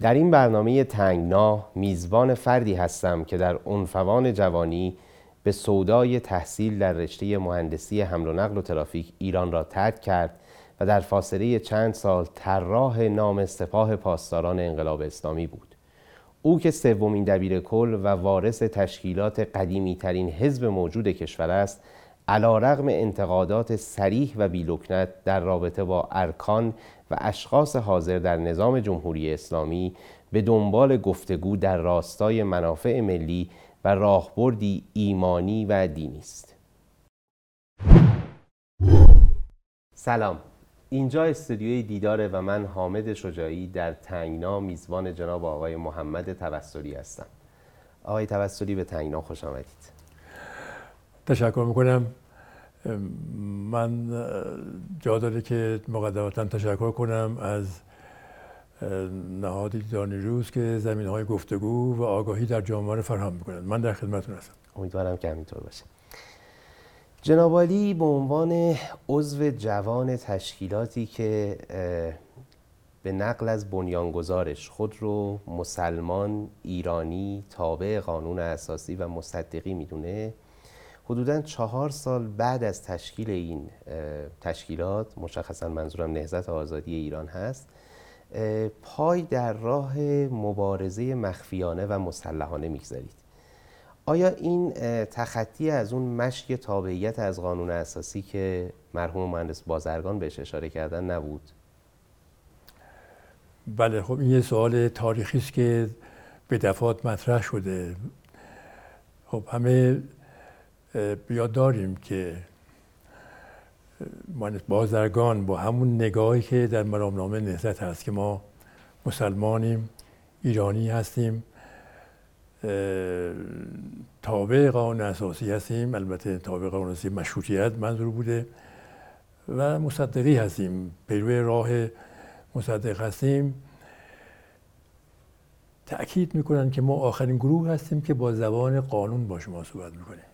در این برنامه تنگنا میزبان فردی هستم که در عنفوان جوانی به سودای تحصیل در رشته مهندسی حمل و نقل و ترافیک ایران را ترک کرد و در فاصله چند سال طراح نام سپاه پاسداران انقلاب اسلامی بود. او که سومین دبیر کل و وارث تشکیلات قدیمی ترین حزب موجود کشور است علا رغم انتقادات سریح و بیلکنت در رابطه با ارکان و اشخاص حاضر در نظام جمهوری اسلامی به دنبال گفتگو در راستای منافع ملی و راهبردی ایمانی و دینی است. سلام. اینجا استودیوی دیداره و من حامد شجاعی در تنگنا میزبان جناب آقای محمد توسلی هستم. آقای توسلی به تنگنا خوش آمدید. تشکر می‌کنم. من جا داره که مقدمتا تشکر کنم از نهاد روز که زمین های گفتگو و آگاهی در جامعه رو فراهم می‌کنند. من در خدمتتون هستم. امیدوارم که همینطور باشه. جناب به عنوان عضو جوان تشکیلاتی که به نقل از بنیانگذارش خود رو مسلمان ایرانی تابع قانون اساسی و مصدقی می‌دونه حدودا چهار سال بعد از تشکیل این تشکیلات مشخصا منظورم نهزت آزادی ایران هست پای در راه مبارزه مخفیانه و مسلحانه می‌گذارید آیا این تخطی از اون مشی تابعیت از قانون اساسی که مرحوم مهندس بازرگان بهش اشاره کردن نبود؟ بله خب این یه سوال تاریخی است که به دفعات مطرح شده خب همه بیاد داریم که بازرگان با همون نگاهی که در مرامنامه نهزت هست که ما مسلمانیم ایرانی هستیم تابع قانون اساسی هستیم البته تابع قانون اساسی مشروطیت منظور بوده و مصدقی هستیم پیرو راه مصدق هستیم. تأکید می‌کنن که ما آخرین گروه هستیم که با زبان قانون با شما صحبت می‌کنیم.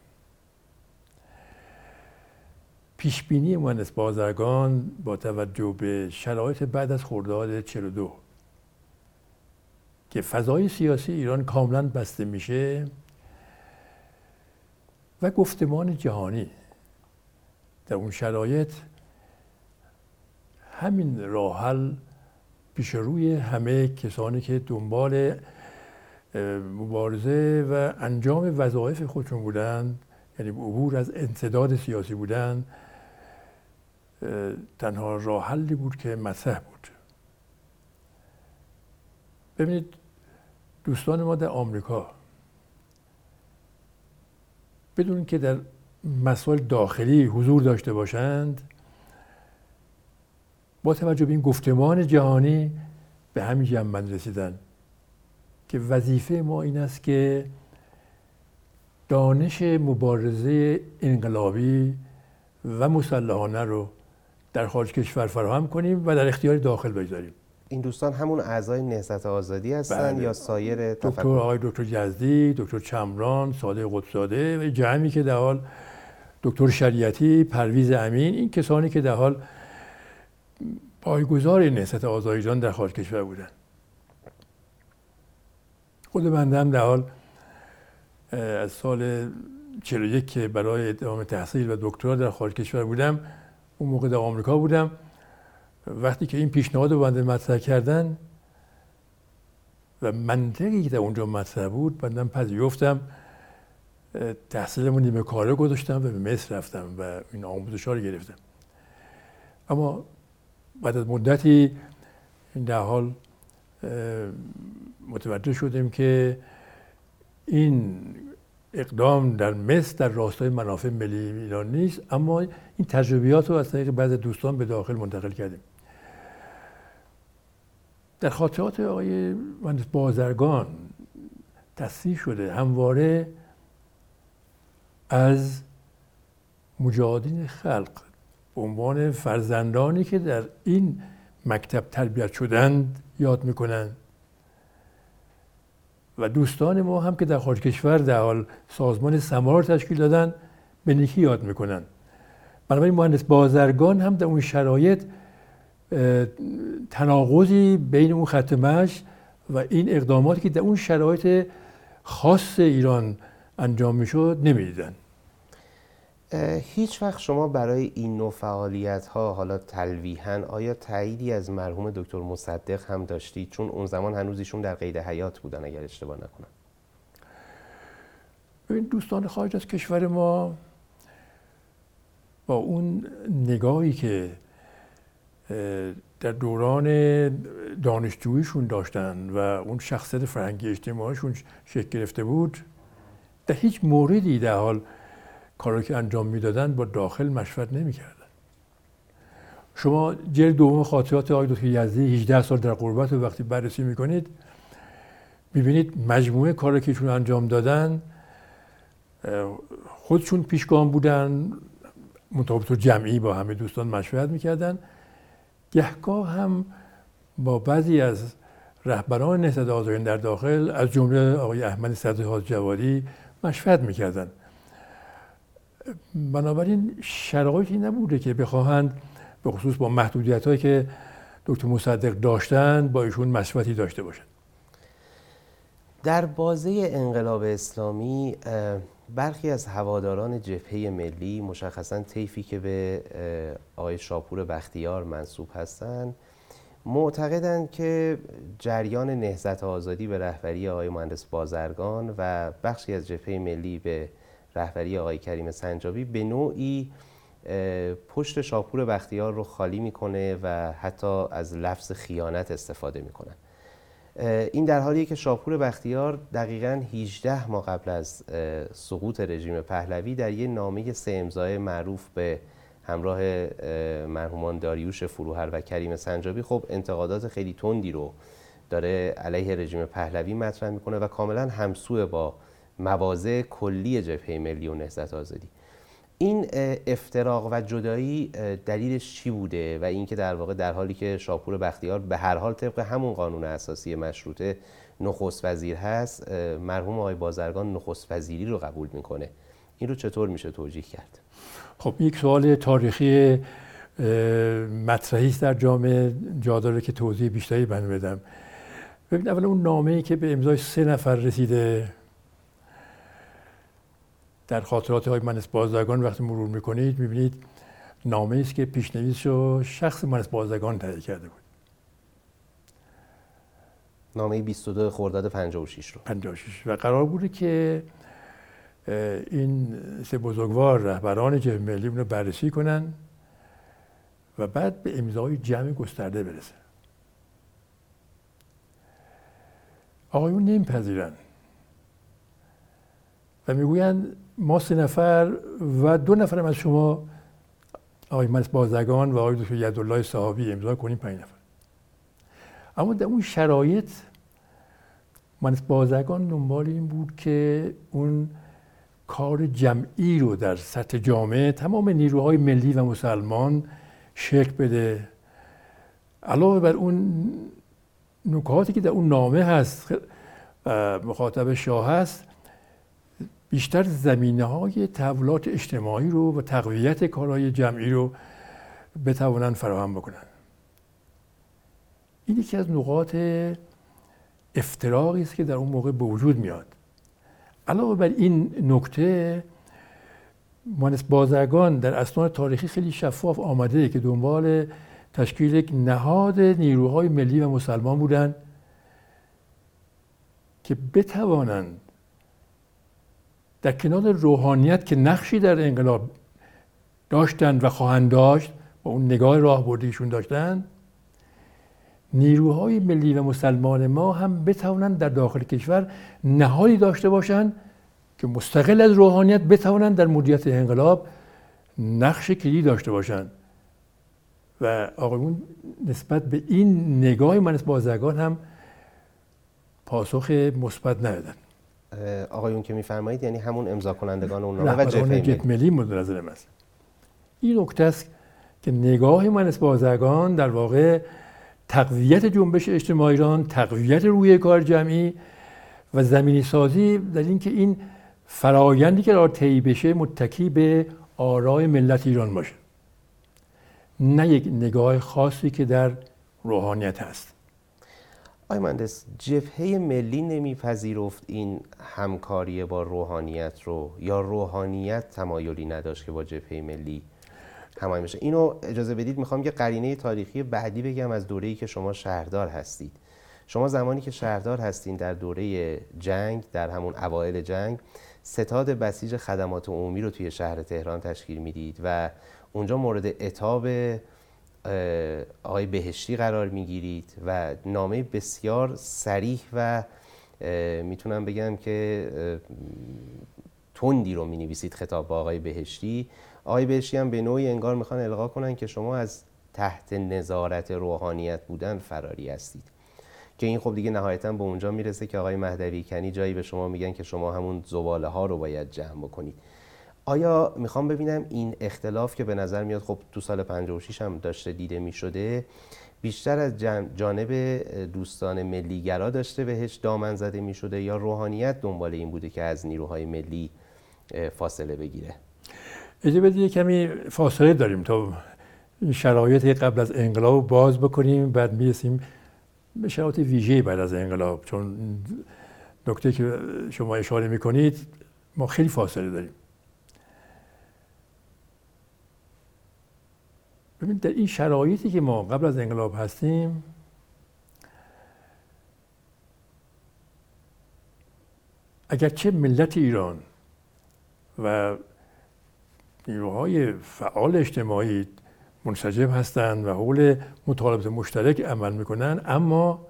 پیشبینی مهندس بازرگان با توجه به شرایط بعد از خرداد 42 که فضای سیاسی ایران کاملا بسته میشه و گفتمان جهانی در اون شرایط همین راحل پیش روی همه کسانی که دنبال مبارزه و انجام وظایف خودشون بودند یعنی عبور از انصداد سیاسی بودند تنها راه حلی بود که مطرح بود. ببینید دوستان ما در آمریکا بدون که در مسائل داخلی حضور داشته باشند با توجه به این گفتمان جهانی به همین جنبند رسیدن که وظیفه ما این است که دانش مبارزه انقلابی و مسلحانه رو در خارج کشور فراهم کنیم و در اختیار داخل بگذاریم. این دوستان همون اعضای نهضت آزادی هستن بله. یا سایر دکتر آقای دکتر جزدی دکتر چمران صادق قدساده و جمعی که در حال دکتر شریعتی پرویز امین این کسانی که در حال پایگزار نهضت آزادیجان در خارج کشور بودن. خود بنده هم در حال از سال 41 که برای ادامه تحصیل و دکترا در خارج کشور بودم اون موقع در آمریکا بودم. وقتی که این پیشنهاد رو بنده مطرح کردن و منطقی که در اونجا مطرح بود بندم پذیرفتم. تحصیلمون نیمه کاره گذاشتم و به مصر رفتم و این آموزش رو گرفتم. اما بعد از مدتی این در حال متوجه شدیم که این اقدام در مصر در راستای منافع ملی ایران نیست اما این تجربیات رو از طریق بعض دوستان به داخل منتقل کردیم. در خاطرات آقای مهندس بازرگان تصریح شده همواره از مجاهدین خلق به عنوان فرزندانی که در این مکتب تربیت شدند یاد می‌کنند. و دوستان ما هم که در خارج کشور در حال سازمان سمار تشکیل دادن به نیکی یاد می‌کنن. بنابراین مهندس بازرگان هم در اون شرایط تناقضی بین اون خط و این اقداماتی که در اون شرایط خاص ایران انجام می‌شد نمی‌دیدن. هیچ وقت شما برای این نوع فعالیت ها حالا تلویحا آیا تاییدی از مرحوم دکتر مصدق هم داشتید؟ چون اون زمان هنوز ایشون در قید حیات بودن اگر اشتباه نکنم. ببین دوستان خارج از کشور ما با اون نگاهی که در دوران دانشجوییشون داشتن و اون شخصیت فرهنگی اجتماعیشون شکل گرفته بود در هیچ موردی در حال کاری که انجام می‌دادن با داخل مشورت نمی‌کردن. شما جلد دوم خاطرات آقای دکتر یزدی 18 سال در قربت و وقتی بررسی می‌کنید می‌بینید مجموعه کاری که ایشون انجام دادن خودشون پیشگام بودن مطابق جمعی با همه دوستان مشورت می‌کردن. گهگاه هم با بعضی از رهبران نهضت آزادی در داخل از جمله آقای احمد صدر جوادی مشورت می‌کردن. بنابراین شرایطی نبوده که بخواهند به خصوص با محدودیت هایی که دکتر مصدق داشتند با ایشون مشورتی داشته باشند. در بازه انقلاب اسلامی برخی از هواداران جبهه ملی مشخصا طیفی که به آقای شاپور بختیار منصوب هستند معتقدند که جریان نهضت آزادی به رهبری آقای مهندس بازرگان و بخشی از جبهه ملی به رهبری آقای کریم سنجابی به نوعی پشت شاپور بختیار رو خالی می‌کنه و حتی از لفظ خیانت استفاده می‌کنن این در حالیه که شاپور بختیار دقیقا 18 ماه قبل از سقوط رژیم پهلوی در یه نامه سه امضای معروف به همراه مرحومان داریوش فروهر و کریم سنجابی خب انتقادات خیلی تندی رو داره علیه رژیم پهلوی مطرح می‌کنه و کاملا همسو با مواضع کلی جبهه ملی و نهضت آزادی. این افتراق و جدایی دلیلش چی بوده و اینکه در واقع در حالی که شاپور بختیار به هر حال طبق همون قانون اساسی مشروطه نخست وزیر هست مرحوم آقای بازرگان نخست وزیری رو قبول می‌کنه. این رو چطور میشه توجیه کرد؟ خب یک سوال تاریخی مطرحی در جامعه جا داره که توضیح بیشتری بدم. ببین اول اون نامه ای که به امضای سه نفر رسیده در خاطرات های منس بازرگان وقتی مرور می‌کنید می‌بینید نامه است که پیشنویس رو شخص منس بازرگان تهیه کرده بود. نامه 22 خرداد 56 رو. 56 و قرار بوده که این سه بزرگوار رهبران جبهه ملی رو بررسی کنن و بعد به امضای جمع گسترده برسه آقایون نمیپذیرن و می‌گویند ما سه نفر و دو نفر از شما آقای مهندس بازرگان و آقای دکتر یدالله صحابی. امضا کنیم پنج نفر. اما در اون شرایط مهندس بازرگان دنبال این بود که اون کار جمعی رو در سطح جامعه تمام نیروهای ملی و مسلمان شکل بده. علاوه بر اون نکاتی که در اون نامه هست مخاطب شاه هست بیشتر زمینه های تحولات اجتماعی رو و تقویت کارهای جمعی رو بتوانند فراهم بکنن این یکی از نقاط افتراقی است که در اون موقع به وجود میاد. علاوه بر این نکته مانس بازرگان در اسناد تاریخی خیلی شفاف آمده که دنبال تشکیل یک نهاد نیروهای ملی و مسلمان بودند که بتوانند در کنار روحانیت که نقشی در انقلاب داشتند و خواهند داشت با اون نگاه راه بردیشون داشتن نیروهای ملی و مسلمان ما هم بتوانند در داخل کشور نهادی داشته باشند که مستقل از روحانیت بتوانند در مدیریت انقلاب نقش کلی داشته باشند. و آقایون نسبت به این نگاه من بازرگان هم پاسخ مثبت ندادن. آقایون که میفرمایید یعنی همون امضا کنندگان اون نامه و جبهه ملی. مد نظر است این. نکته است که نگاه من بازرگان در واقع تقویت جنبش اجتماعی ایران تقویت روی کار جمعی و زمینی سازی در اینکه این فرایندی که را طی بشه متکی به آرای ملت ایران باشه. نه یک نگاه خاصی که در روحانیت هست. آی مهندس جبهه ملی نمیپذیرفت این همکاری با روحانیت رو؟ یا روحانیت تمایلی نداشت که با جبهه ملی همایی بشه؟ اینو اجازه بدید می‌خوام یه قرینه تاریخی بعدی بگم از دوره‌ای که شما شهردار هستید. شما زمانی که شهردار هستین در دوره جنگ در همون اوایل جنگ ستاد بسیج خدمات عمومی رو توی شهر تهران تشکیل می‌دید و اونجا مورد اتاب آقای بهشتی قرار می‌گیرید و نامه بسیار سریح و می‌تونم بگم که تندی رو می نویسید خطاب با آقای بهشتی. آقای بهشتی هم به نوعی انگار می‌خوان القا کنن که شما از تحت نظارت روحانیت بودن فراری هستید. که این خب دیگه نهایتا به اونجا می‌رسه که آقای مهدوی کنی جایی به شما میگن که شما همون زباله ها رو باید جمع بکنید. آیا می‌خوام ببینم این اختلاف که به نظر میاد خب تو سال 56 هم داشته دیده می‌شده بیشتر از جانب دوستان ملیگرا داشته بهش دامن زده می‌شده یا روحانیت دنبال این بوده که از نیروهای ملی فاصله بگیره؟ اجازه بدید کمی فاصله داریم تا شرایط قبل از انقلاب باز بکنیم بعد می‌رسیم به شرایط ویژه بعد از انقلاب. چون نکته که شما اشاره می‌کنید ما خیلی فاصله داریم. ببینید در این شرایطی که ما قبل از انقلاب هستیم اگرچه ملت ایران و نیروهای فعال اجتماعی منسجم هستند و حول مطالبات مشترک عمل می‌کنن اما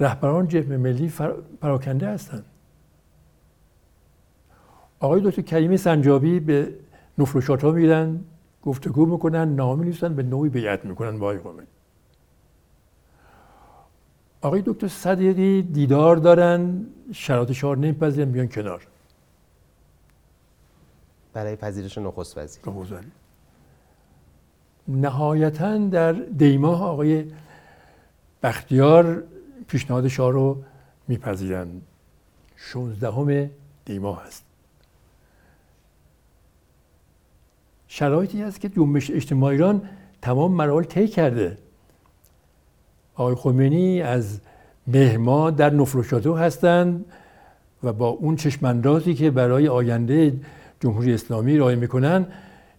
رهبران جبهه ملی پراکنده هستند. آقای دکتر کریمی سنجابی به نفروشات ها میرن گفتگو می‌کنن نامه نیستن به نوعی بیعت می‌کنن با آقای آقای دکتر صدیقی دیدار دارن شرایط شار نمیپذیرن بیان کنار. برای پذیرش نخست وزیر. نهایتا در دیماه آقای بختیار پیشنهاد شاه رو میپذیرند 16 دیماه هست شرایطی هست که جنبش اجتماعی ایران تمام مراحل طی کرده. آقای خمینی از مهما در نفروشاتو هستند و با اون چشماندازی که برای آینده جمهوری اسلامی ارائه می‌کنن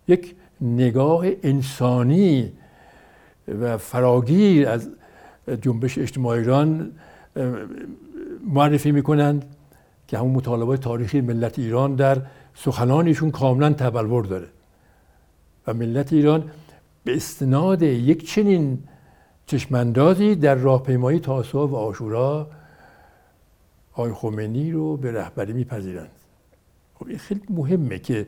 یک نگاه انسانی و فراگیر از جنبش اجتماعی ایران معرفی می‌کنند که همون مطالبات تاریخی ملت ایران در سخنانشون کاملا تبلور داره. و ملت ایران به استناد یک چنین چشماندازی در راهپیمایی تاسوعا و آشورا آقای خمینی رو به رهبری میپذیرند. خب این خیلی مهمه که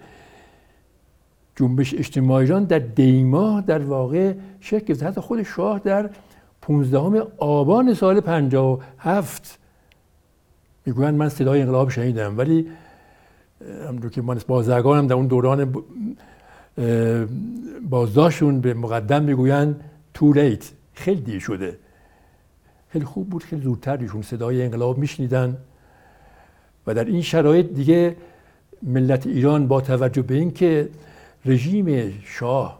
جنبش اجتماعی ایران در دیما در واقع شکل گرفته. حتی خود شاه در 15 آبان سال 57 می‌گویند من صدای انقلاب شنیدم ولی همونطور که من بازرگانم در اون دوران بازداشتشون به مقدم می‌گویند تو لیت. خیلی دیر شده. خیلی خوب بود خیلی زودتر ایشون صدای انقلاب میشنیدن. و در این شرایط دیگه ملت ایران با توجه به اینکه رژیم شاه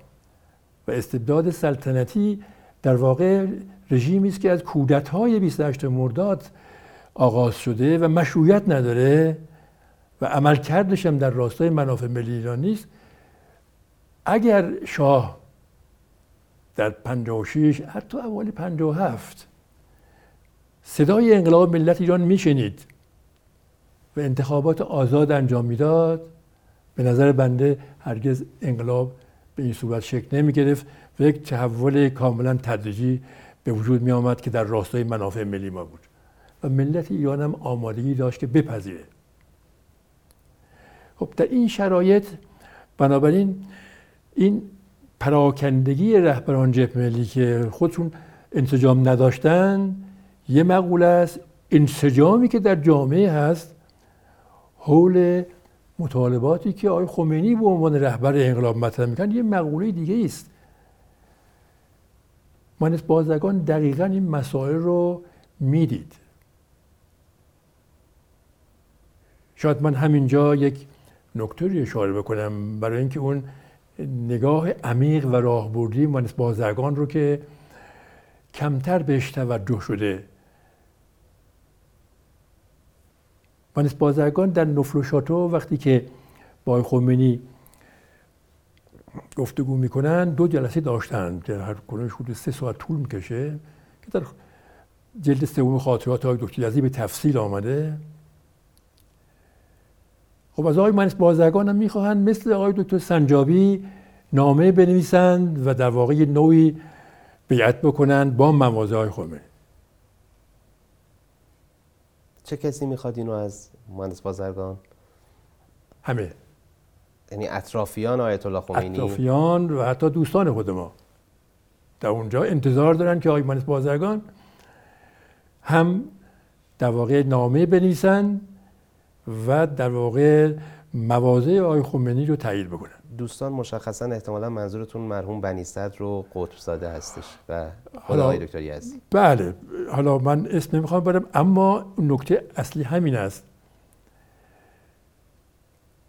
و استبداد سلطنتی در واقع رژیمی است که از کودتای 28 مرداد آغاز شده و مشروعیت نداره و عملکردش هم در راستای منافع ملی ایران نیست اگر شاه در 56 حتی اول 57 صدای انقلاب ملت ایران میشنید و انتخابات آزاد انجام می‌داد به نظر بنده هرگز انقلاب به این صورت شکل نمی گرفت و یک تحول کاملا تدریجی به وجود می آمد که در راستای منافع ملی ما بود. و ملت ایران هم آمادگی داشت که بپذیره. خب در این شرایط بنابراین این پراکندگی رهبران جبهه ملی که خودشون انسجام نداشتن یه مقوله است انسجامی که در جامعه هست حول مطالباتی که آقای خمینی به عنوان رهبر انقلاب مطرح می‌کنن یه مقوله دیگه است. مانس بازرگان دقیقا این مسائل رو می‌دید. شاید من همینجا یک نکته اشاره بکنم برای اینکه اون نگاه عمیق و راهبردی مانس بازرگان رو که کمتر بهش توجه شده. مانس بازرگان در نفل و شاتو وقتی که با خمینی گفتگو می‌کنن دو جلسه داشتن که هر کنونش حدود سه ساعت طول می‌کشه که در جلد سوم خاطرات آقای دکتر یزی به تفصیل آمده. خب از آقای منس بازرگان هم می‌خواهند مثل آقای دکتر سنجابی نامه بنویسند و در واقع نوعی بیعت بکنند با موازه های خمینی. چه کسی می‌خواد اینو از مهندس بازرگان؟ همه. یعنی اطرافیان آیت الله خمینی؟ اطرافیان و حتی دوستان خود ما. در اونجا انتظار دارن که آقای مهندس بازرگان هم در واقع نامه بنویسن و در واقع مواضع آقای خمینی رو تایید بکنن. دوستان مشخصا احتمالا منظورتون مرحوم بنی صدر رو قطب ساده هستش و خدا آقای دکتر یزدی. بله حالا من اسم نمی‌خوام برم اما نکته اصلی همین است.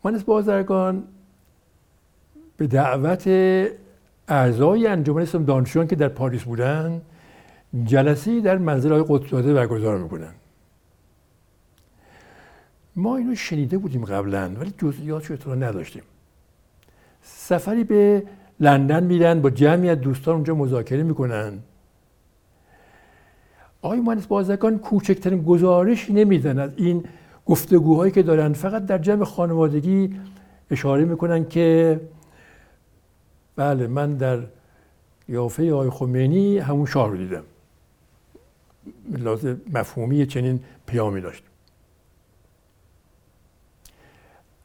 مهندس بازرگان به دعوت اعضای انجمن اسلام دانشجویان که در پاریس بودن جلسه در منزل های قدساده برگزار می‌کنن. ما اینو شنیده بودیم قبلا ولی جزئیاتش اطلاع نداشتیم. سفری به لندن میرن با جمعی از دوستان اونجا مذاکره می‌کنن. آقای مهندس بازرگان کوچکترین گزارش نمیدن از این گفتگوهایی که دارن. فقط در جمع خانوادگی اشاره می‌کنن که بله من در یافه آقای خمینی همون شاه رو دیدم. لازم مفهومی چنین پیامی داشت.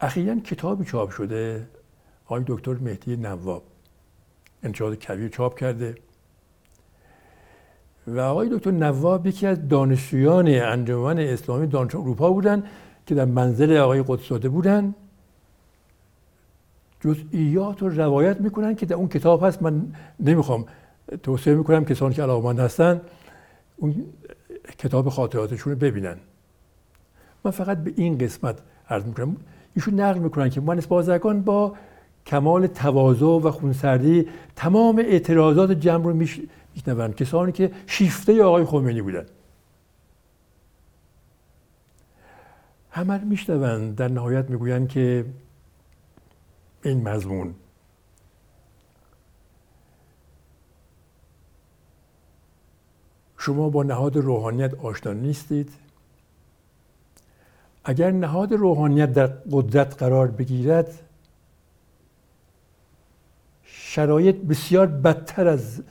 اخیرا کتابی چاپ شده. آقای دکتر مهدی نواب. انتشارات کبیر چاپ کرده. و آقای دکتر نواب یکی از دانشجویان انجمن اسلامی دانش اروپا بودن که در منزل آقای قدساده بودن. جزئیات رو روایت می‌کنن که در اون کتاب هست. من نمی‌خوام توصیه می‌کنم کسانی که علاقمند هستن اون کتاب خاطراتشون رو ببینن. من فقط به این قسمت عرض می‌کنم. ایشون نقل می‌کنن که مهندس بازرگان با کمال تواضع و خونسردی تمام اعتراضات جمع رو میشنون. کسانی که شیفته آقای خمینی بودن. همه میشنون. در نهایت می‌گویند که این مضمون. شما با نهاد روحانیت آشنا نیستید. اگر نهاد روحانیت در قدرت قرار بگیرد شرایط بسیار بدتر از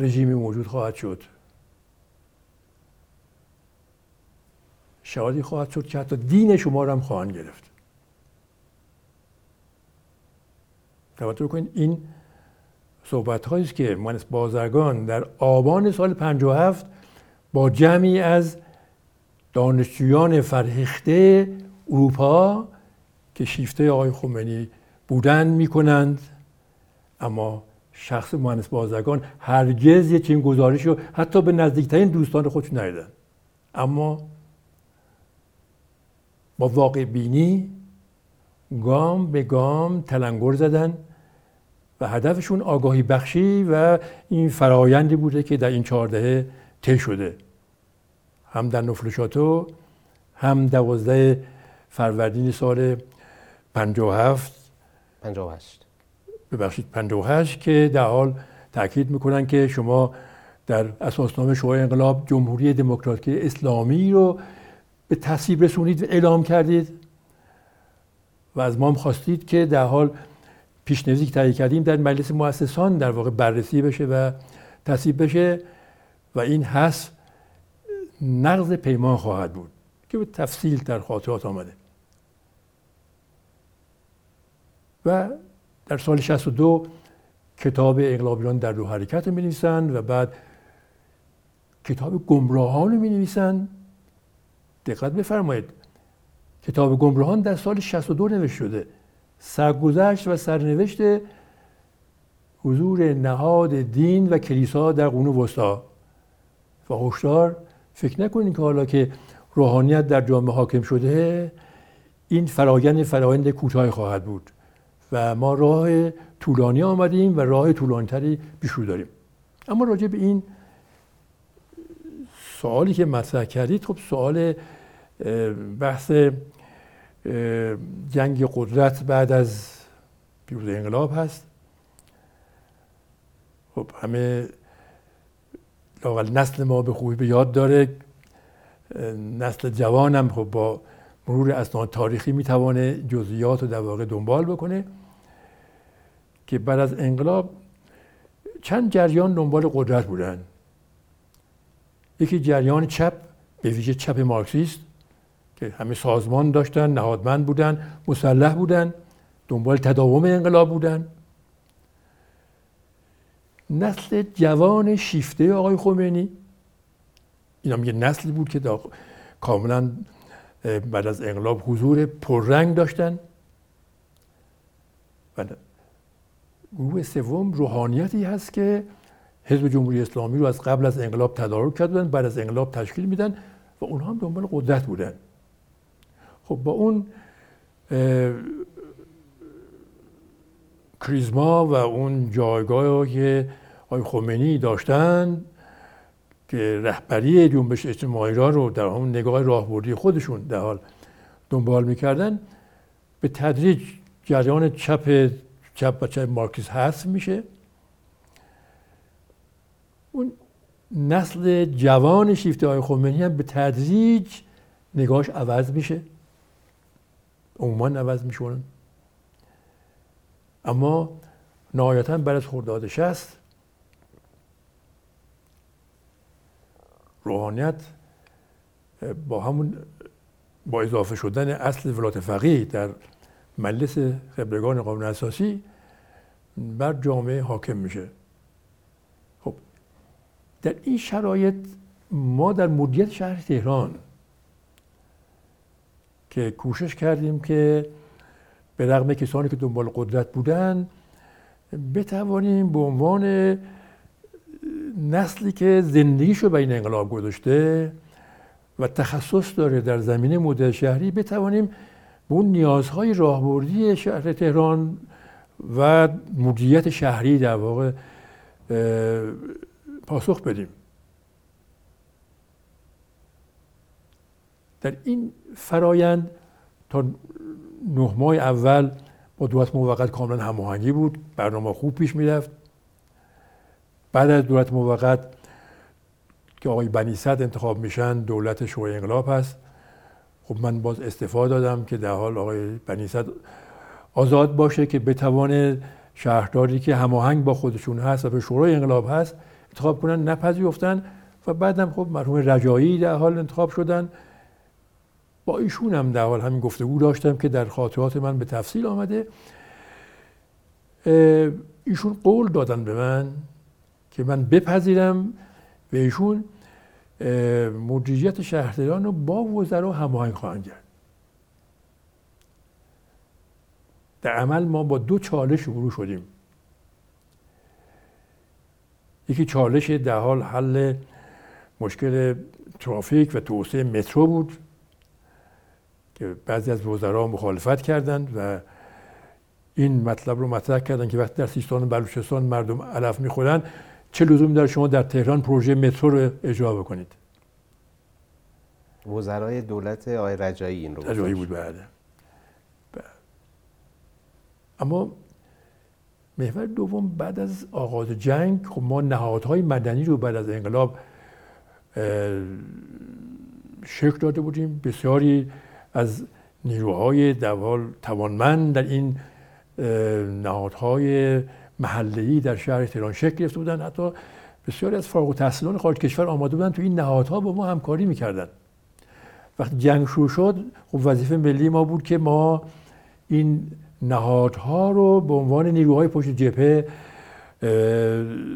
رژیم موجود خواهد شد. شرایطی خواهد شد که حتی دین شما را هم خواهند گرفت. توجه کنید این صحبت هایی است که مهندس بازرگان در آبان سال 57 با جمعی از دانشجویان فرهیخته اروپا که شیفته آقای خمینی بودن می‌کنند. اما شخص مهندس بازرگان هرگز یه چنین گزارش رو حتی به نزدیکترین دوستان خودش ندیدن. اما با واقع بینی گام به گام تلنگر زدن و هدفشون آگاهی بخشی و این فرایندی بوده که در این چهارده طی شده. هم در نفلشاتو هم دوازده فروردین سال 57 58 ببخشید 58 که در حال تاکید می‌کنن که شما در اساسنامه شورای انقلاب جمهوری دموکراتیک اسلامی رو به تصویب رسونید و اعلام کردید. و از ما هم خواستید که در حال پیشنهادی که تهیه کردیم در مجلس مؤسسان در واقع بررسی بشه و تصویب بشه. و این حس نقض پیمان خواهد بود که به تفصیل در خاطرات آمده. و در سال 62 کتاب اقلابیان در دو حرکت می نویسند و بعد کتاب گمراهان می نویسند. دقت بفرمایید. کتاب گمراهان در سال 62 نوشته شده. سرگذشت و سرنوشت حضور نهاد دین و کلیسا در قرون وسطا و هشدار فکر نکنید که حالا که روحانیت در جامعه حاکم شده این فرایند فرایند کوتاه خواهد بود و ما راه طولانی آمدیم و راه طولانیتری رو داریم. اما راجع به این سوالی که مطرح کردید خب سوال بحث جنگ قدرت بعد از پیروز انقلاب هست. خب همه لاقل نسل ما به خوبی به یاد داره. نسل جوانم خب با مرور اسناد تاریخی می‌توانه جزئیات رو در واقع دنبال بکنه که بعد از انقلاب چند جریان دنبال قدرت بودن. یکی جریان چپ به ویژه چپ مارکسیست که همه سازمان داشتن نهادمند بودن مسلح بودن دنبال تداوم انقلاب بودن. نسل جوان شیفته آقای خمینی. این هم یه نسلی بود که کاملا بعد از انقلاب حضور پررنگ داشتن. و گروه سوم روحانیتی هست که حزب جمهوری اسلامی رو از قبل از انقلاب تدارک کردن بعد از انقلاب تشکیل میدن و اونها هم دنبال قدرت بودن. خب با اون کریزما و اون جایگاهی که آقای خمینی داشتن که رهبری جنبش اجتماعی را رو در همون نگاه راهبردی خودشون در حال دنبال می‌کردن. به تدریج جریان چپ چپ و چپ مارکس هست میشه. اون نسل جوان شیفته های خمینی هم به تدریج نگاهش عوض میشه. عموما عوض میشونن اما نهایتا بعد از خرداد شست روحانیت با همون با اضافه شدن اصل ولایت فقیه در مجلس خبرگان قانون اساسی بر جامعه حاکم میشه. خب در این شرایط ما در مدیریت شهر تهران که کوشش کردیم که به رغم کسانی که دنبال قدرت بودن بتوانیم به عنوان نسلی که زندگیشو به این انقلاب گذاشته و تخصص داره در زمینه مدل شهری بتوانیم به اون نیازهای راهبردی شهر تهران و مدیریت شهری در واقع پاسخ بدیم. در این فرایند تا نه ماه اول با دولت موقت کاملا هماهنگی بود. برنامه خوب پیش می‌رفت. بعد از دولت موقت که آقای بنیصد انتخاب میشن دولت شورای انقلاب هست. خب من باز استفاده دادم که در حال آقای بنیصد آزاد باشه که بتوانه شهرداری که هماهنگ با خودشون هست و به شورای انقلاب هست انتخاب کنن نپذیرفتن و بعدم خب مرحوم رجایی در حال انتخاب شدن. با ایشون هم در حال همین گفتگو داشتم که در خاطرات من به تفصیل آمده. ایشون قول دادن به من که من بپذیرم و ایشون مدیریت شهرداران رو با وزرا هماهنگ خواهند کرد. در عمل ما با دو چالش روبرو شدیم. یکی چالش در حال حل مشکل ترافیک و توسعه مترو بود که بعضی از وزرا مخالفت کردند و این مطلب رو مطرح کردن که وقتی در سیستان و بلوچستان مردم علف می‌خورن چه لزومی داره شما در تهران پروژه مترو رو اجرا بکنید؟ وزرای دولت آقای رجایی این رو رجایی بود بعد بله. اما محور دوم بعد از آغاز جنگ خب ما نهادهای مدنی رو بعد از انقلاب شکل داده بودیم. بسیاری از نیروهای دوال توانمند در این نهادهای محلی در شهر تهران شکل گرفته بودن. حتی بسیاری از فارغ التحصیلان خارج کشور آماده بودن تو این نهادها با ما همکاری می‌کردن. وقتی جنگ شروع شد خب وظیفه ملی ما بود که ما این نهادها رو به عنوان نیروهای پشت جبهه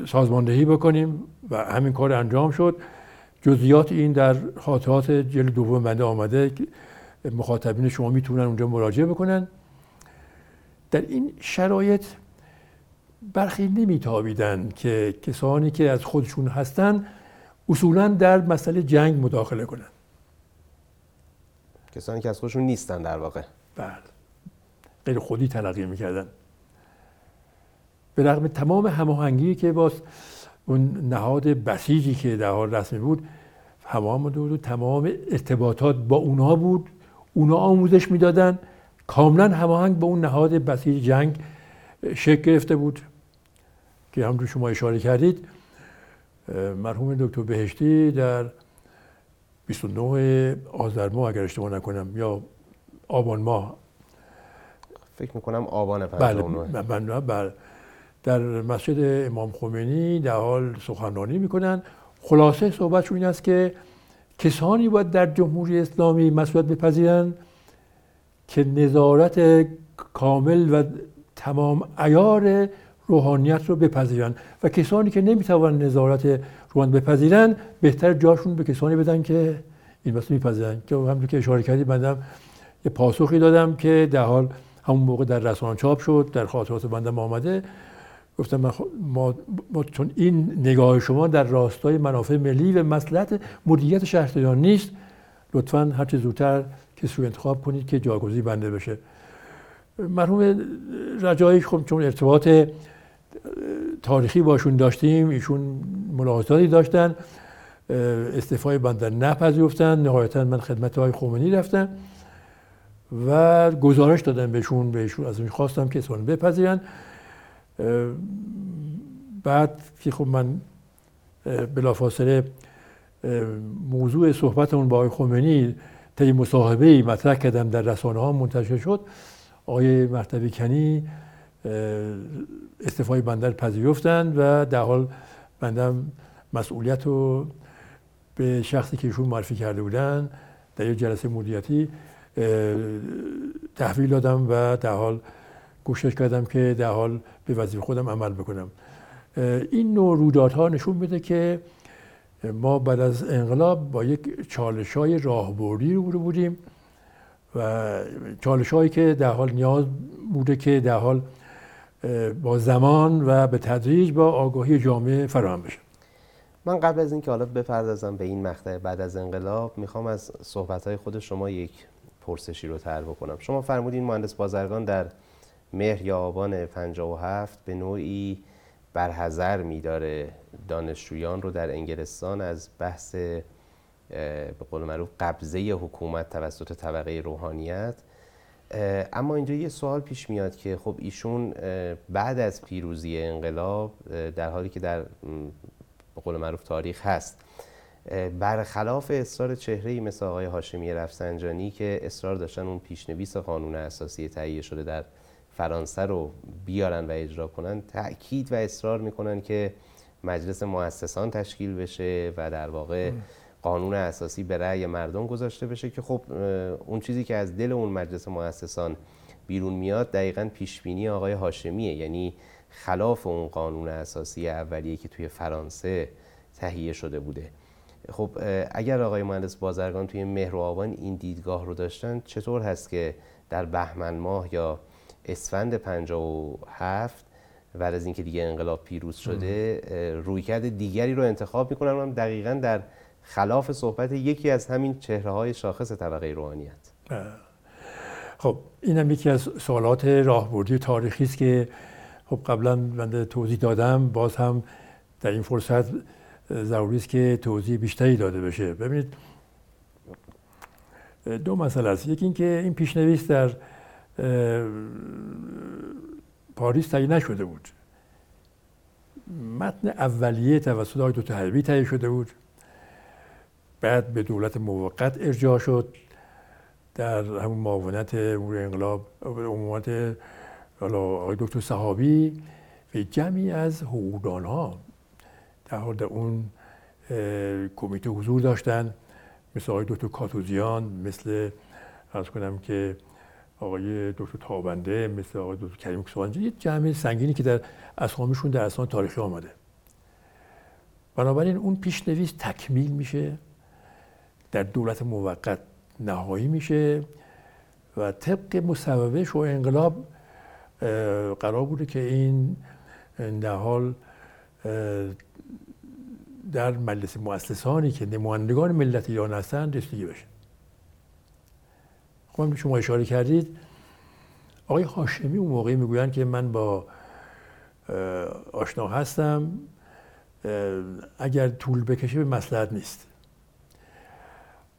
سازماندهی بکنیم و همین کار انجام شد. جزئیات این در خاطرات جلد دوم بنده آمده مخاطبین شما می‌تونن اونجا مراجعه بکنن. در این شرایط برخی نمیتابیدن که کسانی که از خودشون هستن اصولا در مسئله جنگ مداخله کنن. کسانی که از خودشون نیستن در واقع. بله. غیر خودی تلقی می‌کردن. به رغم تمام هماهنگی که با اون نهاد بسیجی که در حال رسمی بود همه بود و تمام ارتباطات با اونها بود. اونا آموزش می‌دادن. کاملا هماهنگ با اون نهاد بسیج جنگ شکل گرفته بود. که هم شما اشاره کردید مرحوم دکتر بهشتی در 29 آذر ماه اگر اشتباه نکنم یا آبان ماه. فکر می‌کنم آبان 59 بله, بله, بله. در مسجد امام خمینی در حال سخنرانی می‌کنن. خلاصه صحبتشون این است که کسانی باید در جمهوری اسلامی مسئولیت بپذیرند که نظارت کامل و تمام ایار روحانیت رو بپذیرن. و کسانی که نمی‌توانند نظارت روحانیت بپذیرن بهتر جاشون به کسانی بدن که این مسئله میپذیرن. که همونطور که اشاره کردی بندم یه پاسخی دادم که در حال همون موقع در رسانه چاپ شد در خاطرات بندم آمده. گفتم ما, ما چون این نگاه شما در راستای منافع ملی و مسئلت مدیریت شهرداری نیست لطفا هر چه زودتر کسی رو انتخاب کنید که جاگزی بنده بشه. مرحوم رجایی خب چون ارتباط تاریخی باشون داشتیم ایشون ملاحظاتی داشتن استعفای بنده نپذیرفتن نهایتا من خدمت های خمینی رفتم و گزارش دادم بهشون بهشون از خواستم که اسمان بپذیرن. بعد که خب من بلافاصله موضوع صحبتمون با آقای خمینی طی مصاحبه مطرح کردم در رسانه ها منتشر شد. آقای مرتبی کنی استفای بندر پذیرفتند و در حال بندم مسئولیت رو به شخصی که ایشون معرفی کرده بودن در یک جلسه مدیریتی تحویل دادم و در حال کوشش کردم که در حال به وظیفه خودم عمل بکنم. این نوع رویدادها نشون میده که ما بعد از انقلاب با یک چالش های راهبردی رو بودیم و چالش هایی که در حال نیاز بوده که در حال با زمان و به تدریج با آگاهی جامعه فراهم بشه. من قبل از اینکه حالا بپردازم به این مقطع بعد از انقلاب می‌خوام از صحبت های خود شما یک پرسشی رو طرح بکنم. شما فرمودین مهندس بازرگان در مهر یا آبان 57 به نوعی برحضر میداره دانشجویان رو در انگلستان از بحث به قول معروف قبضه حکومت توسط طبقه روحانیت. اما اینجا یه سوال پیش میاد که خب ایشون بعد از پیروزی انقلاب در حالی که در به قول معروف تاریخ هست برخلاف اصرار چهره ای مثل آقای هاشمی رفسنجانی که اصرار داشتن اون پیشنویس قانون اساسی تهیه شده در فرانسه رو بیارن و اجرا کنن تاکید و اصرار می‌کنن که مجلس مؤسسان تشکیل بشه و در واقع قانون اساسی به رأی مردم گذاشته بشه که خب اون چیزی که از دل اون مجلس مؤسسان بیرون میاد دقیقا پیشبینی آقای هاشمیه. یعنی خلاف اون قانون اساسی اولیه که توی فرانسه تهیه شده بوده. خب اگر آقای مهندس بازرگان توی مهر و آبان این دیدگاه رو داشتن چطور هست که در بهمن ماه یا اسفند 57 بعد از اینکه دیگه انقلاب پیروز شده رویکرد دیگری رو انتخاب می‌کنن هم دقیقا در خلاف صحبت یکی از همین چهره های شاخص طبقه روحانیت. خب این هم یکی از سوالات راهبردی تاریخی است که خب قبلا من توضیح دادم باز هم در این فرصت ضروری است که توضیح بیشتری داده بشه. ببینید دو مسئله است. یکی اینکه این پیشنویس در پاریس تهیه نشده بود. متن اولیه توسط آقای حلبی تهیه شده بود. بعد به دولت موقت ارجاع شد در همون معاونت امور انقلاب عمومت آقای دکتر صحابی و جمعی از حقوقدان ها در حال در اون کمیته حضور داشتن مثل آقای دکتر کاتوزیان مثل از کنم که آقای دکتر تابنده مثل آقای دکتر کریم کسوانجی یه جمع سنگینی که در اسامیشون در اسناد تاریخی آمده. بنابراین اون پیشنویس تکمیل میشه. در دولت موقت نهایی میشه و طبق مصوبه و انقلاب قرار بوده که این در در مجلس مؤسسانی که نمایندگان ملت ایران هستند رسیدگی بشه. خب شما اشاره کردید آقای هاشمی اون موقعی می‌گویند که من با آشنا هستم اگر طول بکشه به مسلحت نیست.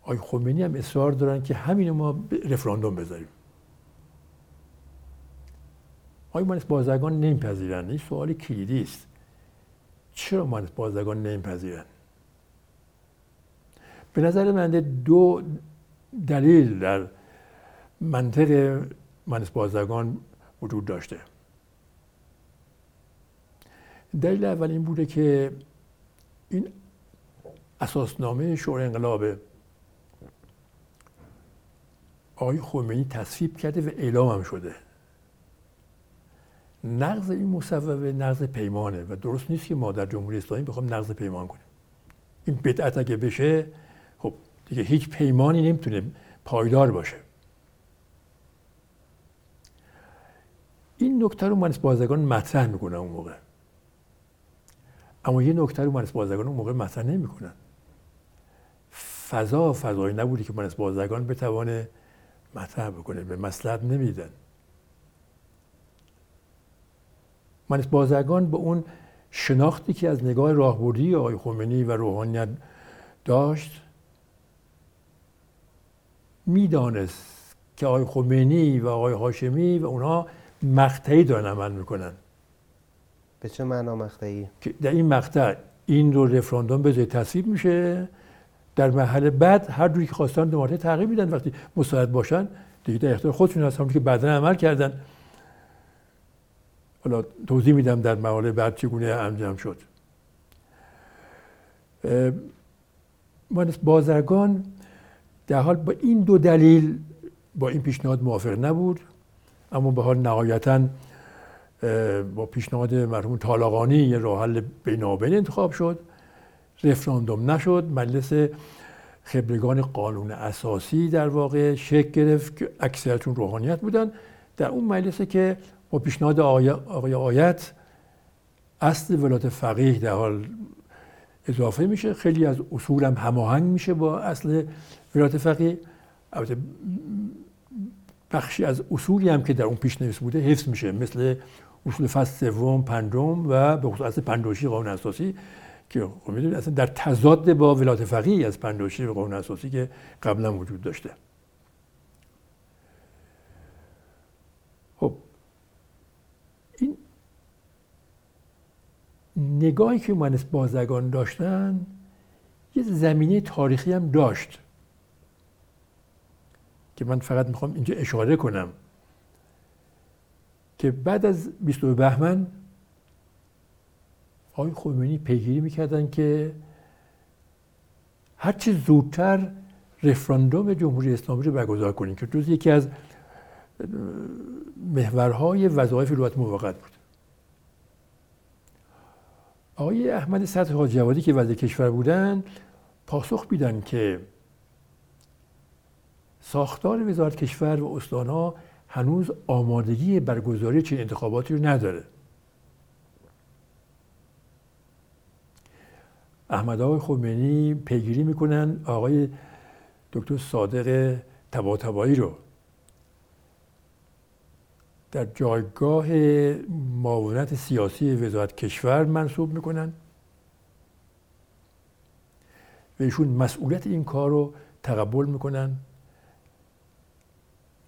آقای خمینی هم اصرار دارن که همین ما رفراندوم بذاریم. آقای مهندس بازرگان نمیپذیرند. این سوال کلیدی است. چرا مهندس بازرگان نمیپذیرند؟ به نظر من دو دلیل در منطق مهندس بازرگان وجود داشته. دلیل اول این بوده که این اساسنامه شورای انقلاب آقای خمینی تصویب کرده و اعلام هم شده. نقض این مصوبه نقض پیمانه و درست نیست که ما در جمهوری اسلامی بخوام نقض پیمان کنیم. این بدعت اگه بشه خب دیگه هیچ پیمانی نمی‌تونه پایدار باشه. این نکته رو مهندس بازرگان مطرح می‌کنه اون موقع. اما یه نکته رو مهندس بازرگان اون موقع مطرح نمی‌کنن فضا فضایی نبودی که مهندس بازرگان بتوانه مطرح بکنه به مسلحت نمیدن مهندس بازرگان به اون شناختی که از نگاه راهبردی آقای خمینی و روحانیت داشت می‌دانست که آقای خمینی و آقای هاشمی و اونها مقطعی دارن عمل می‌کنن به چه معنا مقطعی؟ که در این مقطع این رو رفراندوم به تصویب میشه در محل بعد هر جوری که خواستن دو تغییر میدن. وقتی مساعد باشن دیگه در اختیار خودشون هستن. که بعدا عمل کردن. حالا توضیح میدم در مقاله بعد چگونه انجام شد. مهندس بازرگان در حال با این دو دلیل با این پیشنهاد موافق نبود. اما به حال نهایتا با پیشنهاد مرحوم طالقانی یه راه حل بینابین انتخاب شد. رفراندوم نشد. مجلس خبرگان قانون اساسی در واقع شکل گرفت که اکثرتون روحانیت بودن. در اون مجلسه که با پیشنهاد آقای آیت اصل ولایت فقیه در حال اضافه میشه. خیلی از اصول هم هماهنگ میشه با اصل ولایت فقیه. البته بخشی از اصولی هم که در اون پیشنویس بوده حفظ میشه مثل اصول فصل سوم پنجم و به خصوص اصل پندوشی قانون اساسی. که خب اصلا در تضاد با ولایت فقیه از پندوشی و قانون اساسی که قبلا وجود داشته. خب این نگاهی که مهندس بازرگان داشتن یه زمینه تاریخی هم داشت که من فقط می‌خوام اینجا اشاره کنم که بعد از 22 بهمن آقای خمینی پیگیری می‌کردن که هرچی زودتر رفراندوم جمهوری اسلامی رو برگزار کنیم که جز یکی از محورهای وظایف ولایت موقت بود. آقای احمد سطح جوادی که وزیر کشور بودن پاسخ بیدن که ساختار وزارت کشور و استانها هنوز آمادگی برگزاری چنین انتخاباتی رو نداره. احمد آقای خمینی پیگیری می‌کنن آقای دکتر صادق تباتبایی رو. در جایگاه معاونت سیاسی وزارت کشور منصوب می‌کنن. و ایشون مسئولیت این کار رو تقبل می‌کنن.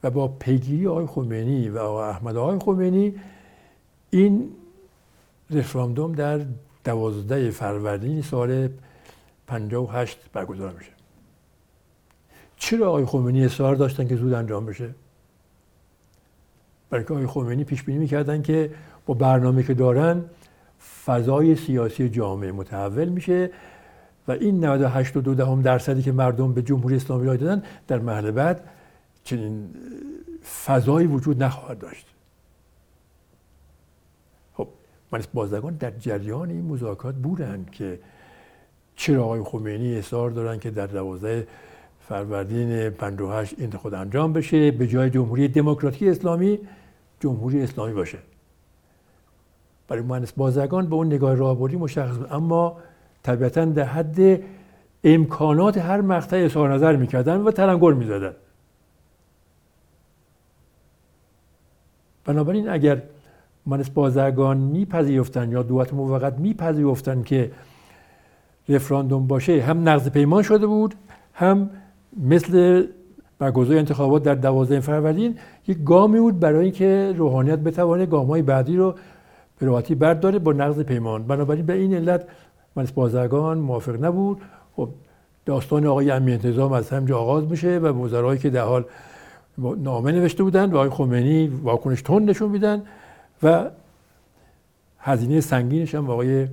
و با پیگیری آقای خمینی و آقای احمد آقای خمینی این رفراندوم در دوازده فروردین سال 58 برگزار میشه. چرا آقای خمینی اصرار داشتن که زود انجام بشه؟ برای آقای خمینی پیش بینی می‌کردن که با برنامه که دارن فضای سیاسی جامعه متحول میشه و این 98 و دو دهم درصدی که مردم به جمهوری اسلامی رای دادن در مرحله بعد چنین فضایی وجود نخواهد داشت. من بازرگان در جریان این مذاکرات بودند که چرا آقای خمینی اصرار دارن که در دوازده فروردین 58 این خود انجام بشه به جای جمهوری دموکراتیک اسلامی جمهوری اسلامی باشه. برای مهندس بازرگان به اون نگاه راهبردی مشخص بود. اما طبیعتا در حد امکانات هر مقطع اظهار نظر می‌کردن و تلنگر می‌زدن. بنابراین اگر مهندس بازرگان میپذیرفتن یا دوات موقت میپذیرفتن که رفراندوم باشه هم نقض پیمان شده بود هم مثل برگزاری انتخابات در دوازده فروردین یک گامی بود برای اینکه روحانیت بتوانه گام بعدی رو به راحتی برداره با نقض پیمان. بنابراین به این علت مجلس بازرگان موافق نبود. خب داستان آقای امی انتظام از همجا آغاز میشه و وزرایی که در حال نامه نوشته بودن و آقای خمینی واکنش تند نشون میدن. و هزینه سنگینش هم آقای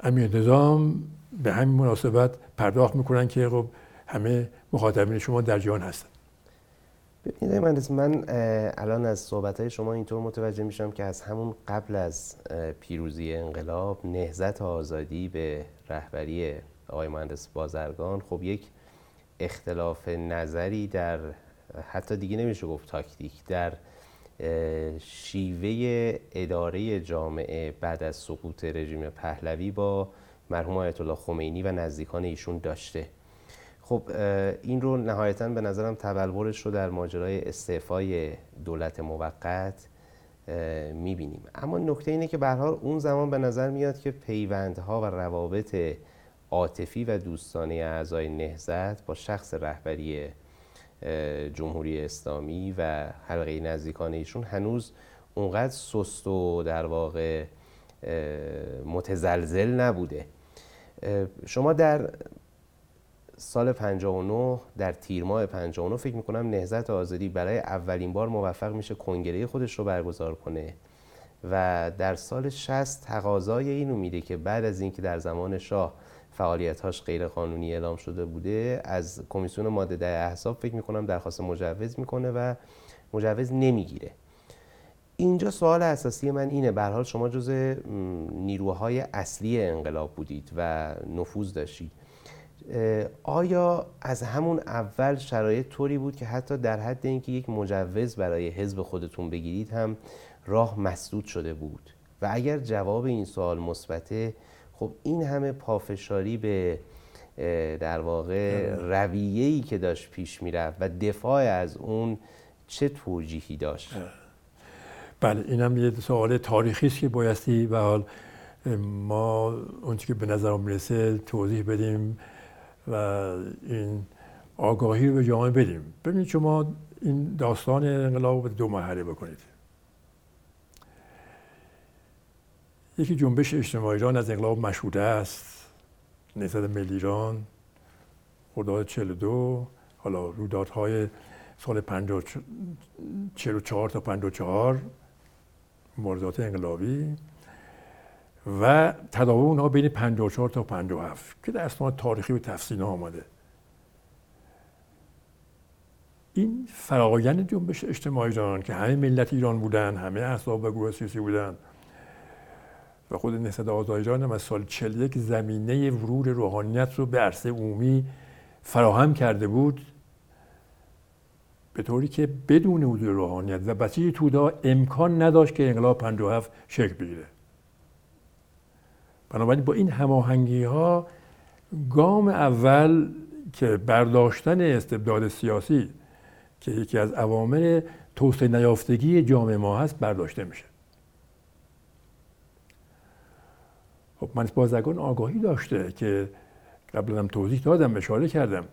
امی انتظام به همین مناسبت پرداخت می‌کنن که خب همه مخاطبین شما در جهان هستن. ببینید مهندس من الان از صحبت های شما اینطور متوجه میشم که از همون قبل از پیروزی انقلاب نهزت آزادی به رهبری آقای مهندس بازرگان خب یک اختلاف نظری در حتی دیگه نمیشه گفت تاکتیک در شیوه اداره جامعه بعد از سقوط رژیم پهلوی با مرحوم آیت الله خمینی و نزدیکان ایشون داشته. خب این رو نهایتا به نظرم تبلورش رو در ماجرای استعفای دولت موقت می‌بینیم. اما نکته اینه که به اون زمان به نظر میاد که پیوندها و روابط عاطفی و دوستانه اعضای نهزت با شخص رهبری جمهوری اسلامی و حلقه نزدیکان ایشون هنوز اونقدر سست و در واقع متزلزل نبوده. شما در سال 59 در تیر ماه 59 فکر می‌کنم نهزت آزادی برای اولین بار موفق میشه کنگره خودش رو برگزار کنه و در سال 60 تقاضای اینو میده که بعد از اینکه در زمان شاه فعالیتاش غیر قانونی اعلام شده بوده. از کمیسیون ماده ده احساب فکر می‌کنم درخواست مجوز می‌کنه و مجوز نمی‌گیره. اینجا سوال اساسی من اینه. به حال شما جز نیروهای اصلی انقلاب بودید و نفوذ داشتید. آیا از همون اول شرایط طوری بود که حتی در حد اینکه یک مجوز برای حزب خودتون بگیرید هم راه مسدود شده بود؟ و اگر جواب این سوال مثبته خب این همه پافشاری به در واقع رویه‌ای که داشت پیش می‌رفت و دفاع از اون چه توجیهی داشت؟ بله اینم یه سوال تاریخی است که بایستی به حال ما اون که به نظر می‌رسه توضیح بدیم و این آگاهی رو به جامعه بدیم. ببینید شما این داستان انقلاب رو دو مرحله بکنید. یکی جنبش اجتماعی ایران از انقلاب مشهوده است. نهضت ملی ایران خرداد 42 حالا رویدادهای سال 44 تا 54 مبارزات انقلابی و تداوم اونها بین 54 تا 57 که در اسناد تاریخی و تفصیل آمده. این فرایند جنبش اجتماعی ایران که همه ملت ایران بودن همه احزاب و گروه سیاسی بودن و خود نهضت آزادی ایران هم از سال 41 زمینه ورود روحانیت رو به عرصه عمومی فراهم کرده بود به طوری که بدون حضور روحانیت و بسیج تودا امکان نداشت که انقلاب 57 شکل بگیره. بنابراین با این هماهنگی ها گام اول که برداشتن استبداد سیاسی که یکی از عوامل توسعه نیافتگی جامعه ما هست برداشته میشه. خب من بازرگان آگاهی داشته که قبلا هم توضیح دادم اشاره کردم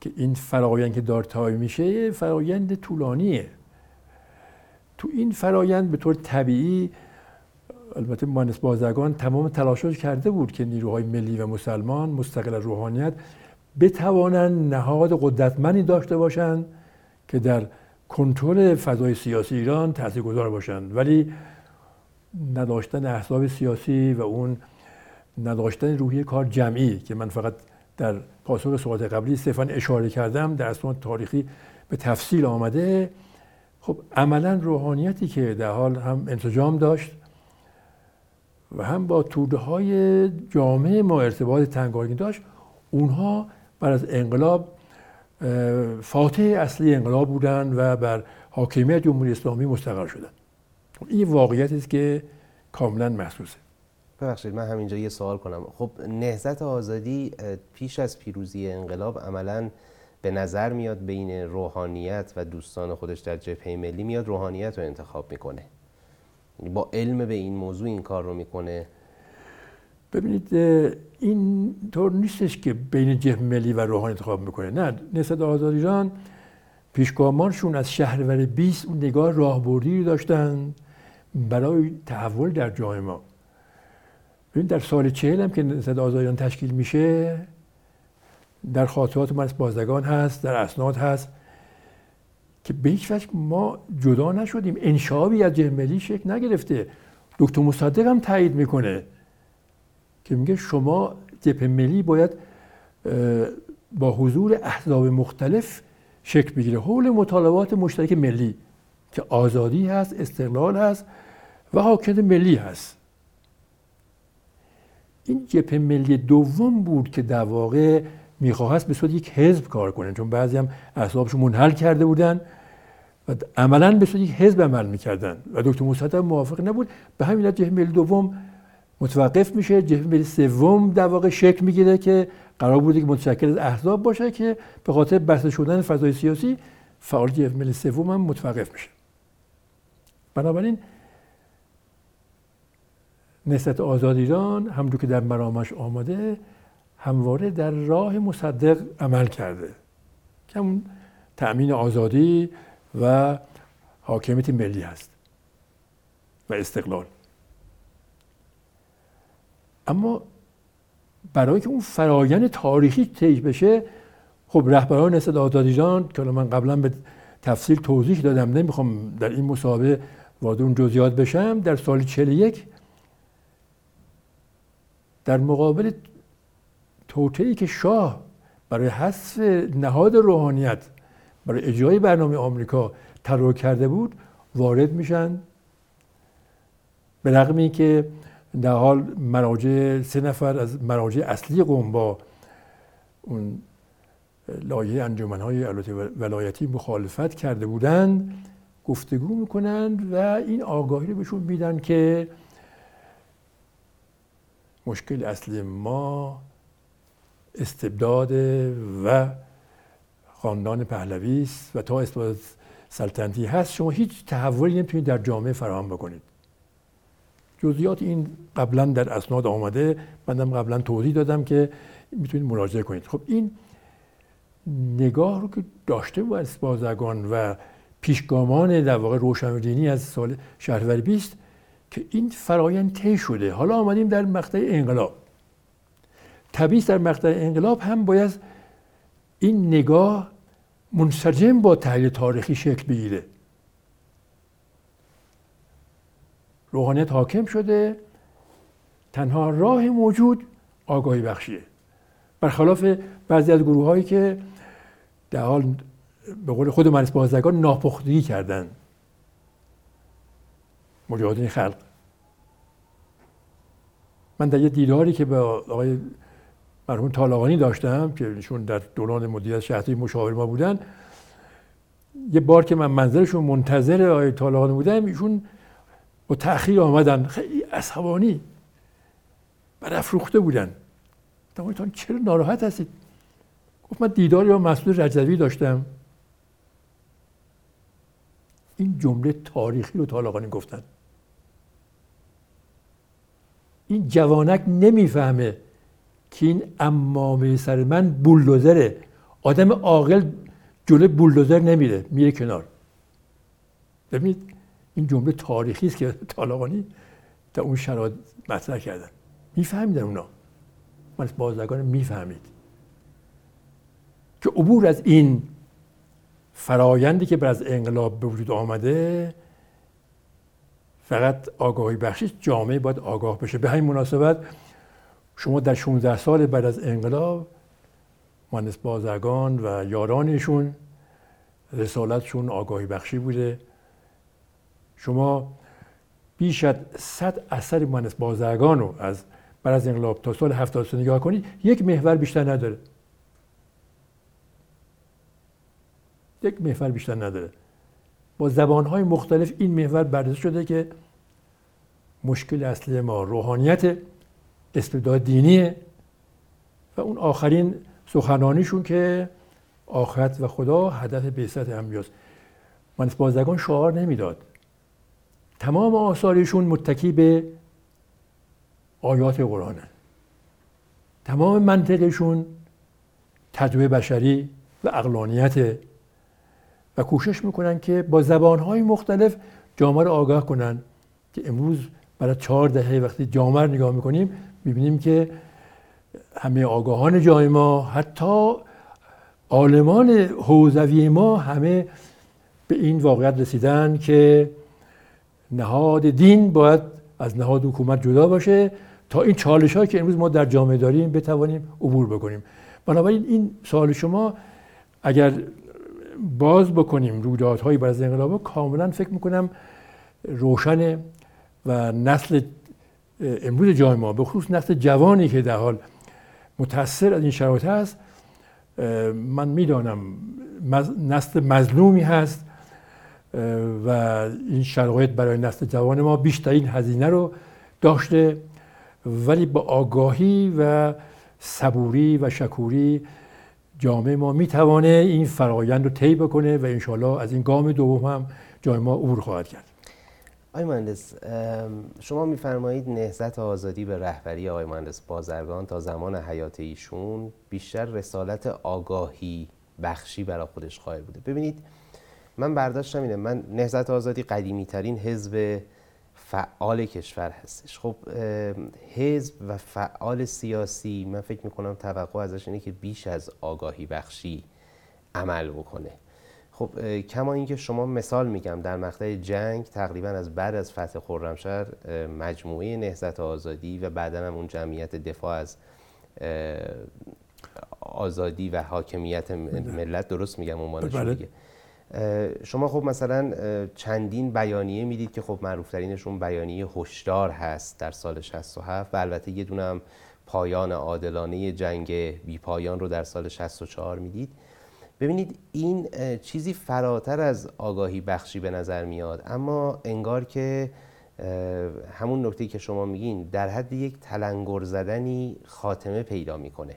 که این فرایند که دارتای میشه فرایند طولانیه. تو این فرایند به طور طبیعی البته مهندس بازرگان تمام تلاشش کرده بود که نیروهای ملی و مسلمان مستقل روحانیت بتوانند نهاد قدرتمندی داشته باشند که در کنترل فضای سیاسی ایران تاثیرگذار باشند. ولی نداشتن احزاب سیاسی و اون نداشتن روحی کار جمعی که من فقط در پاسخ سوالات قبلی صرفا اشاره کردم در اسناد تاریخی به تفصیل آمده. خب عملا روحانیتی که در حال هم انسجام داشت و هم با توده های جامعه ما ارتباط تنگانی داشت اونها بر از انقلاب فاتح اصلی انقلاب بودند و بر حاکمیت جمهوری اسلامی مستقر شدند. این واقعیت است که کاملا محسوسه. ببخشید من همینجا یه سوال کنم. خب نهزت آزادی پیش از پیروزی انقلاب عملا به نظر میاد بین روحانیت و دوستان خودش در جبهه ملی میاد روحانیت رو انتخاب می‌کنه. با علم به این موضوع این کار رو می‌کنه. ببینید این طور نیستش که بین جبهه ملی و روحانی انتخاب می‌کنه. نه نسبت آزاد ایران پیشگامانشون از شهرور 20 اون نگاه راهبردی داشتن. برای تحول در جامعه ما. ببین در سال چهل هم که نسبت آزاد ایران تشکیل میشه در خاطرات من بازدگان هست در اسناد هست که به هیچ ما جدا نشدیم. انشابی از ملی شکل نگرفته. دکتر مصدق هم تایید می‌کنه که میگه شما جبهه ملی باید با حضور احزاب مختلف شکل بگیره. حول مطالبات مشترک ملی که آزادی هست استقلال هست و حاکمیت ملی هست. این جبهه ملی دوم بود که در واقع می‌خواست به صورت یک حزب کار کنه چون بعضی هم احزابشون منحل کرده بودن و عملا به صورت یک حزب عمل می‌کردن. و دکتر مصدق موافق نبود. به همین جبهه ملی دوم متوقف میشه. جبهه سوم در واقع شکل می‌گیره که قرار بوده که متشکل از احزاب باشه که به خاطر بسته شدن فضای سیاسی فعال جبهه ملی سوم هم متوقف میشه. بنابراین نسبت آزاد ایران همونجور که در مرامش آماده همواره در راه مصدق عمل کرده. که همون تأمین آزادی و حاکمیت ملی هست و استقلال. اما برای که اون فرایند تاریخی طی بشه خب رهبران نسل آزاد ایران که من قبلا به تفصیل توضیح دادم نمی‌خوام در این مسابقه وارد اون جزئیات بشم در سال 41 در مقابل توطئه‌ای که شاه برای حذف نهاد روحانیت برای اجرای برنامه آمریکا طراح کرده بود وارد میشن. به رغم که در حال مراجع سه نفر از مراجع اصلی قوم با اون لایه انجمنهای ولایتی مخالفت کرده بودند گفتگو می‌کنند و این آگاهی رو بهشون میدن که مشکل اصلی ما استبداد و خاندان پهلوی است و تا استبداد سلطنتی هست شما هیچ تحولی نمی‌تونید در جامعه فراهم بکنید. جزئیات این قبلا در اسناد آمده منم قبلا توضیح دادم که می‌تونید مراجعه کنید. خب این نگاه رو که داشته بود از بازرگان و پیشگامان در واقع روشنبینی از سال شهرور 20 که این فرایند طی شده. حالا آمدیم در مقطع انقلاب. طبیعی در مقطع انقلاب هم باید این نگاه منسجم با تحلیل تاریخی شکل بگیره. روحانیت حاکم شده تنها راه موجود آگاهی بخشیه. برخلاف بعضی از گروه هایی که در حال به قول خود منس بازرگان ناپختگی کردن مجاهدین خلق. من در یه دیداری که به آقای مرحوم طالقانی داشتم که ایشون در دوران مدیریت شهری مشاور ما بودن یه بار که من منظرشون منتظر آقای طالقانی بودم ایشون با تأخیر آمدن خیلی عصبانی برافروخته بودن. گفتم چرا ناراحت هستید؟ گفت من دیداری با مسئول رجوی داشتم. این جمله تاریخی رو طالقانی گفتن. این جوانک نمی‌فهمه که این امامه سر من بولدوزره. آدم عاقل جلو بولدوزر نمیره میره کنار. ببینید این جمله تاریخی است که طالقانی در اون شرایط مطرح کردن. میفهمیدن اونا. من از بازرگان می‌فهمید. که عبور از این فرایندی که بر از انقلاب به وجود آمده فقط آگاهی بخشی جامعه باید آگاه بشه. به همین مناسبت شما در 16 سال بعد از انقلاب مهندس بازرگان و یارانشون رسالتشون آگاهی بخشی بوده. شما بیش از صد اثر مهندس بازرگان رو از بعد از انقلاب تا سال 70 نگاه کنید یک محور بیشتر نداره. یک محور بیشتر نداره. با زبانهای مختلف این محور بررسی شده که مشکل اصلی ما روحانیت استبداد دینیه و اون آخرین سخنانیشون که آخرت و خدا هدف بیست انبیاست من بازرگان شعار نمی‌داد. تمام آثارشون متکی به آیات قرآنه. تمام منطقشون تجربه بشری و اقلانیت و کوشش می‌کنن که با زبانهای مختلف جامعه رو آگاه کنن. که امروز برای چهار دهه وقتی جامعه رو نگاه می‌کنیم می‌بینیم که همه آگاهان جای ما حتی عالمان حوزوی ما همه به این واقعیت رسیدن که نهاد دین باید از نهاد حکومت جدا باشه تا این چالش هایی که امروز ما در جامعه داریم بتوانیم عبور بکنیم. بنابراین این سوال شما اگر باز بکنیم رویدادهایی بعد از انقلاب کاملا فکر می‌کنم روشن و نسل امروز جای ما به خصوص نسل جوانی که در حال متاثر از این شرایط هست من می‌دانم نسل مظلومی هست و این شرایط برای نسل جوان ما بیشترین هزینه رو داشته ولی با آگاهی و صبوری و شکوری جامعه ما می‌توانه این فرایند رو طی بکنه و انشالله از این گام دوم هم جای ما عبور خواهد کرد. آقای مهندس شما میفرمایید نهزت آزادی به رهبری آقای مهندس بازرگان تا زمان حیات ایشون بیشتر رسالت آگاهی بخشی برای خودش قائل بوده. ببینید من برداشتم اینه من نهزت آزادی قدیمی ترین حزب فعال کشور هستش. خب حزب و فعال سیاسی من فکر می‌کنم توقع ازش اینه که بیش از آگاهی بخشی عمل بکنه. خب کما اینکه شما مثال میگم در مقطع جنگ تقریبا از بعد از فتح خرمشهر مجموعه نهضت آزادی و بعدا هم اون جمعیت دفاع از آزادی و حاکمیت ملت درست میگم عنوانش بله. دیگه. شما خب مثلا چندین بیانیه می‌دید که خب معروفترینشون بیانیه هشدار هست در سال 67 و البته یه دونه پایان عادلانه جنگ بی پایان رو در سال 64 می‌دید. ببینید این چیزی فراتر از آگاهی بخشی به نظر میاد اما انگار که همون نکته که شما میگین در حد یک تلنگر زدنی خاتمه پیدا می‌کنه.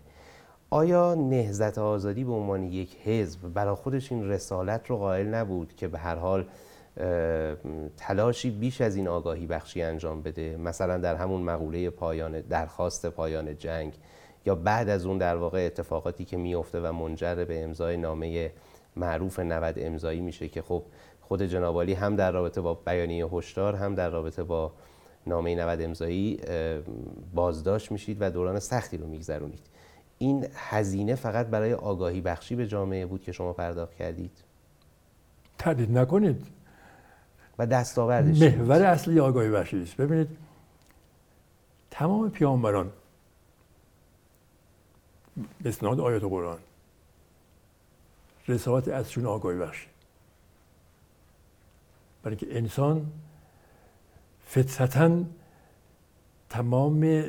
آیا نهزت آزادی به عنوان یک حزب برای خودش این رسالت رو قائل نبود که به هر حال تلاشی بیش از این آگاهی بخشی انجام بده؟ مثلا در همون مقوله پایان درخواست پایان جنگ یا بعد از اون در واقع اتفاقاتی که میفته و منجر به امضای نامه معروف 90 امضایی میشه که خب خود جنابالی هم در رابطه با بیانیه هشدار هم در رابطه با نامه 90 امضایی بازداشت میشید و دوران سختی رو میگذرونید. این هزینه فقط برای آگاهی بخشی به جامعه بود که شما پرداخت کردید؟ تردید نکنید. و دستاوردش محور اصلی آگاهی بخشی است ببینید تمام پیامبران اسناد آیات قرآن رسالت ازشون آگاهی بخشی. برای که انسان فطرتا تمام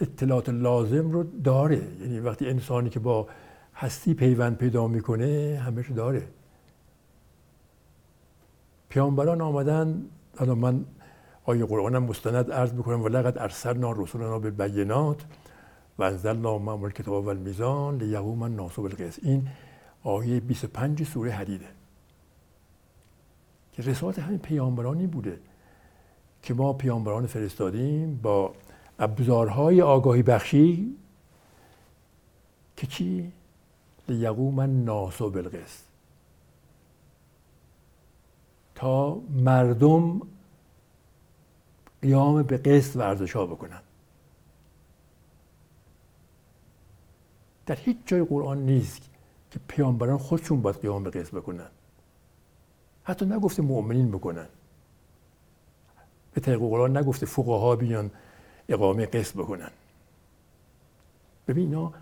اطلاعات لازم رو داره. یعنی وقتی انسانی که با هستی پیوند پیدا می‌کنه همش داره. پیامبران آمدن حالا من آیه قرآنم مستند عرض می‌کنم و لقد ارسلنا رسولنا به بینات و انزلنا معمول کتاب و المیزان لیقوم الناس بالقسط. این آیه 25 سوره حدیده. که رسالت همین پیامبرانی بوده که ما پیامبران فرستادیم با ابزارهای آگاهی بخشی که چی؟ لیقوم الناس بالقسط. تا مردم قیام به قسط ورزش ها بکنن. در هیچ جای قرآن نیست که پیامبران خودشون باید قیام به قسط بکنن. حتی نگفته مؤمنین بکنن. به طریق قرآن نگفته فقها بیان اقامه قسط بکنن. ببین اینا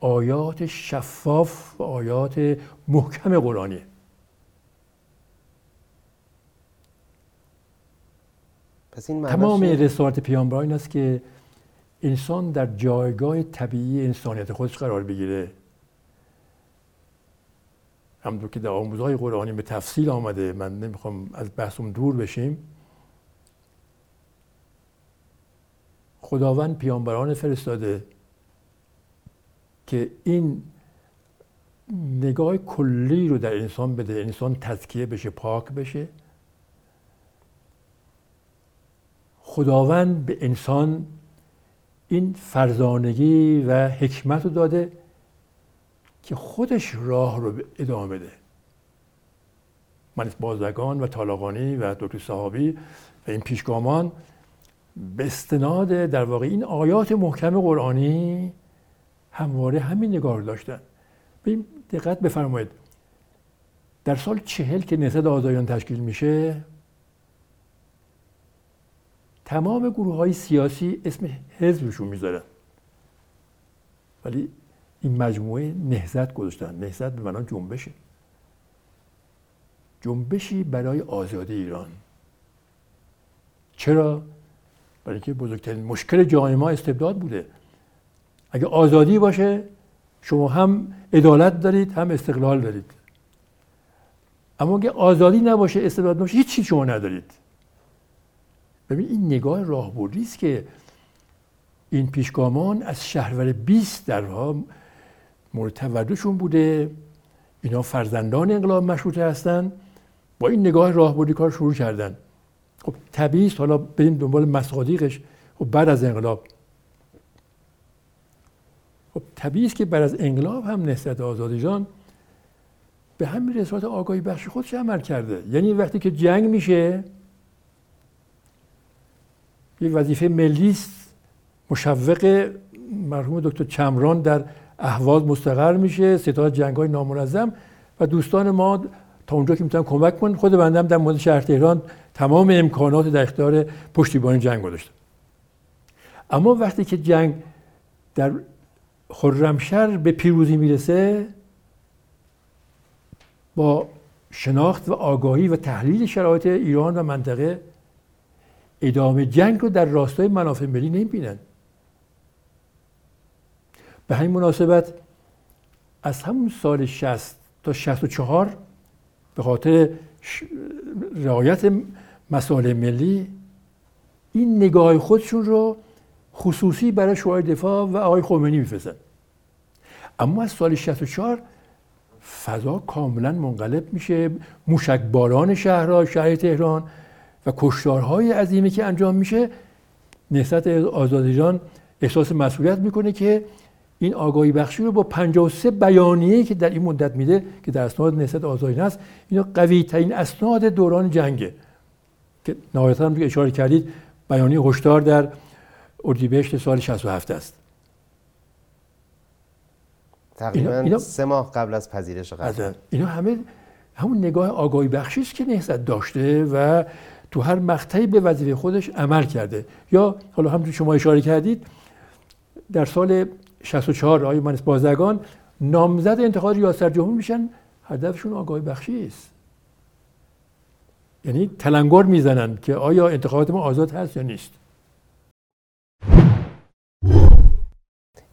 آیات شفاف و آیات محکم قرآنیه. پس این تمام رسالت پیامبران این است که انسان در جایگاه طبیعی انسانیت خودش قرار بگیره. همونطور که در آموزهای قرآنی به تفصیل آمده من نمی‌خوام از بحثم دور بشیم. خداوند پیامبران فرستاده که این نگاه کلی رو در انسان بده انسان تزکیه بشه پاک بشه. خداوند به انسان این فرزانگی و حکمت رو داده که خودش راه رو ادامه بده. من بازرگان و طالقانی و دکتر صحابی و این پیشگامان به استناد در واقع این آیات محکم قرآنی همواره همین نگاه رو داشتن. ببین دقت بفرمایید. در سال چهل که نهضت آزادیان تشکیل میشه تمام گروه های سیاسی اسم حزبشون می‌ذارن ولی این مجموعه نهزت گذاشتن. نهزت به معنی جنبشه جنبشی برای آزادی ایران. چرا؟ برای اینکه بزرگترین مشکل جامعه ما استبداد بوده. اگه آزادی باشه شما هم عدالت دارید هم استقلال دارید. اما اگه آزادی نباشه استبداد نباشه هیچ چیز شما ندارید. ببین این نگاه راهبردی است که این پیشگامان از شهرور 20 درها مورد توجهشون بوده. اینا فرزندان انقلاب مشروطه هستن. با این نگاه راهبردی کار شروع کردن. خب طبیعی حالا بریم دنبال مصادیقش. خب بعد از انقلاب. خب طبیعی است که بعد از انقلاب هم نسبت آزادی جان به همین رسالت آگاهی بخش خودش عمل کرده. یعنی وقتی که جنگ میشه یه وظیفه ملی است. مشوق مرحوم دکتر چمران در اهواز مستقر میشه. ستاد جنگ های نامنظم و دوستان ما تا اونجا که می‌تونن کمک کنن خود بنده در مورد شهر تهران تمام امکانات در اختیار پشتیبانی جنگ گذاشتم اما وقتی که جنگ در خرمشهر به پیروزی می‌رسه با شناخت و آگاهی و تحلیل شرایط ایران و منطقه ادامه جنگ رو در راستای منافع ملی نمی‌بینن. به همین مناسبت از همون سال 60 تا 64 به خاطر رعایت مسائل ملی این نگاه خودشون رو خصوصی برای شورای دفاع و آقای خمینی میفرستن. اما از سال 64 فضا کاملا منقلب میشه. موشک باران شهرها شهر تهران و کشتارهای عظیمی که انجام میشه نهضت آزادیجان احساس مسئولیت می‌کنه که این آگاهی بخشی رو با 53 بیانیه که در این مدت میده که در اسناد نهضت آزادی هست اینا قوی ترین اسناد دوران جنگه. که نهایتا هم اشاره کردید بیانیه هشدار در اردیبهشت سال 67 است. تقریبا اینا سه ماه قبل از پذیرش قتل اینا همه همون نگاه آگاهی بخشی است که نهضت داشته و تو هر مقطعی به وظیفه خودش عمل کرده. یا حالا همونطور شما اشاره کردید در سال 64 آقای مهندس بازرگان نامزد انتخاب ریاست جمهور میشن هدفشون آگاهی بخشی است. یعنی تلنگر می‌زنن که آیا انتخابات ما آزاد هست یا نیست.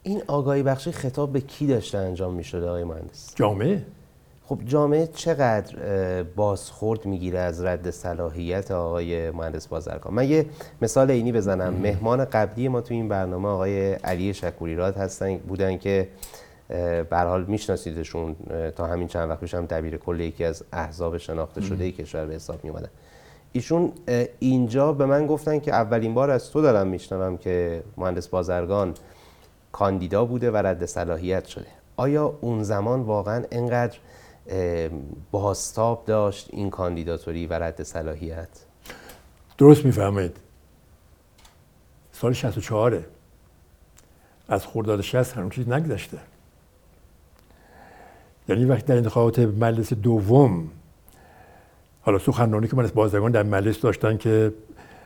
این آگاهی بخشی خطاب به کی داشته انجام می‌شده آقای مهندس؟ جامعه. خب جامعه چقدر بازخورد می‌گیره از رد صلاحیت آقای مهندس بازرگان؟ من یه مثال اینی بزنم. مهمان قبلی ما تو این برنامه آقای علی شکوریراد هستن بودن که به حال میشناسیدشون تا همین چند وقت هم دبیر کل یکی از احزاب شناخته شده کشور به حساب می ایشون اینجا به من گفتن که اولین بار از تو دارم میشنوم که مهندس بازرگان کاندیدا بوده و رد صلاحیت شده. آیا اون زمان واقعا انقدر باستاب داشت این کاندیداتوری و رد صلاحیت. درست می‌فهمید سال 64 از خرداد 60 هنوز چیز نگذشته. یعنی وقتی در انتخابات مجلس دوم حالا سخنرانی که من از بازرگان در مجلس داشتن که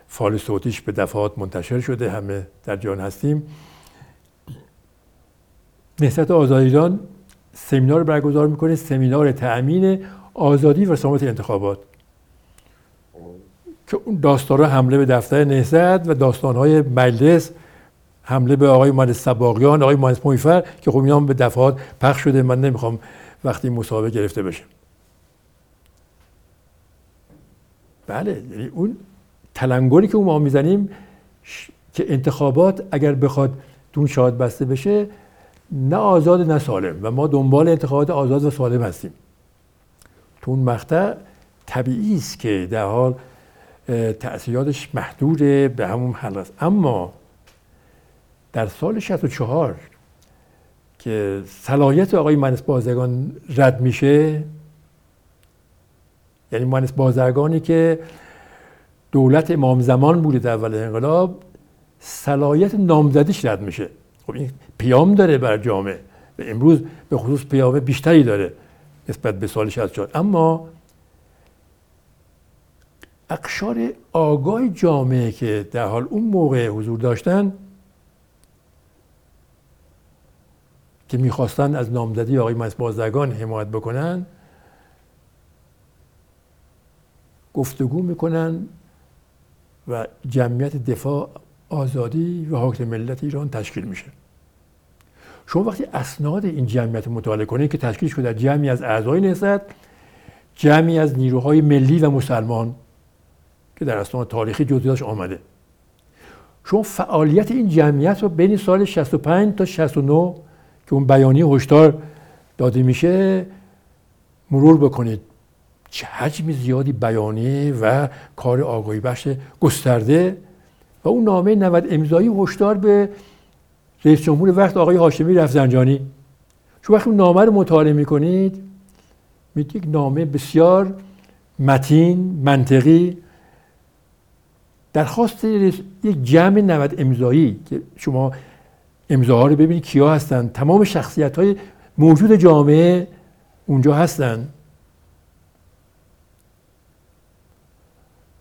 فال صوتیش به دفعات منتشر شده همه در جان هستیم. نهضت آزادیدان سمینار برگزار می‌کنه سمینار تأمین آزادی و سلامت انتخابات. که داستان حمله به دفتر نهضت و داستانهای مجلس حمله به آقای مهندس سباقیان آقای مهندس مویفر که خب اینا به دفعات پخش شده. من نمی‌خوام وقتی مصاحبه گرفته بشه بله یعنی اون تلنگری که ما می‌زنیم که انتخابات اگر بخواد دون شاد بسته بشه نه آزاد نه سالم و ما دنبال انتخابات آزاد و سالم هستیم. تو اون مقطع طبیعی است که در حال تأثیراتش محدود به همون حل است. اما در سال 64 که صلاحیت آقای مهندس بازرگان رد میشه یعنی مهندس بازرگانی که دولت امام زمان بوده در اول انقلاب صلاحیت نامزدیش رد میشه. خب این پیام داره بر جامعه. امروز به خصوص پیام بیشتری داره نسبت به سال 64 اما اقشار آگاه جامعه که در حال اون موقع حضور داشتن که می‌خواستن از نامزدی آقای مهندس بازرگان حمایت بکنن گفتگو می‌کنن و جمعیت دفاع آزادی و حاکم ملت ایران تشکیل میشه. شما وقتی اسناد این جمعیت مطالعه کنید که تشکیل شده در جمعی از اعضای نهضت جمعی از نیروهای ملی و مسلمان که در اسناد تاریخی جزئیاتش آمده. شما فعالیت این جمعیت رو بین سال 65 تا 69 که اون بیانیه هشدار داده میشه مرور بکنید. چه حجم زیادی بیانیه و کار آگاهی بخش گسترده و اون نامه 90 امضایی هشدار به رئیس جمهور وقت آقای هاشمی رفزنجانی. شما وقتی نامه رو مطالعه می‌کنید می‌دید یک نامه بسیار متین منطقی. درخواست یک جمع 90 امضایی که شما امضاها رو ببینید کیا هستن. تمام شخصیت های موجود جامعه اونجا هستن.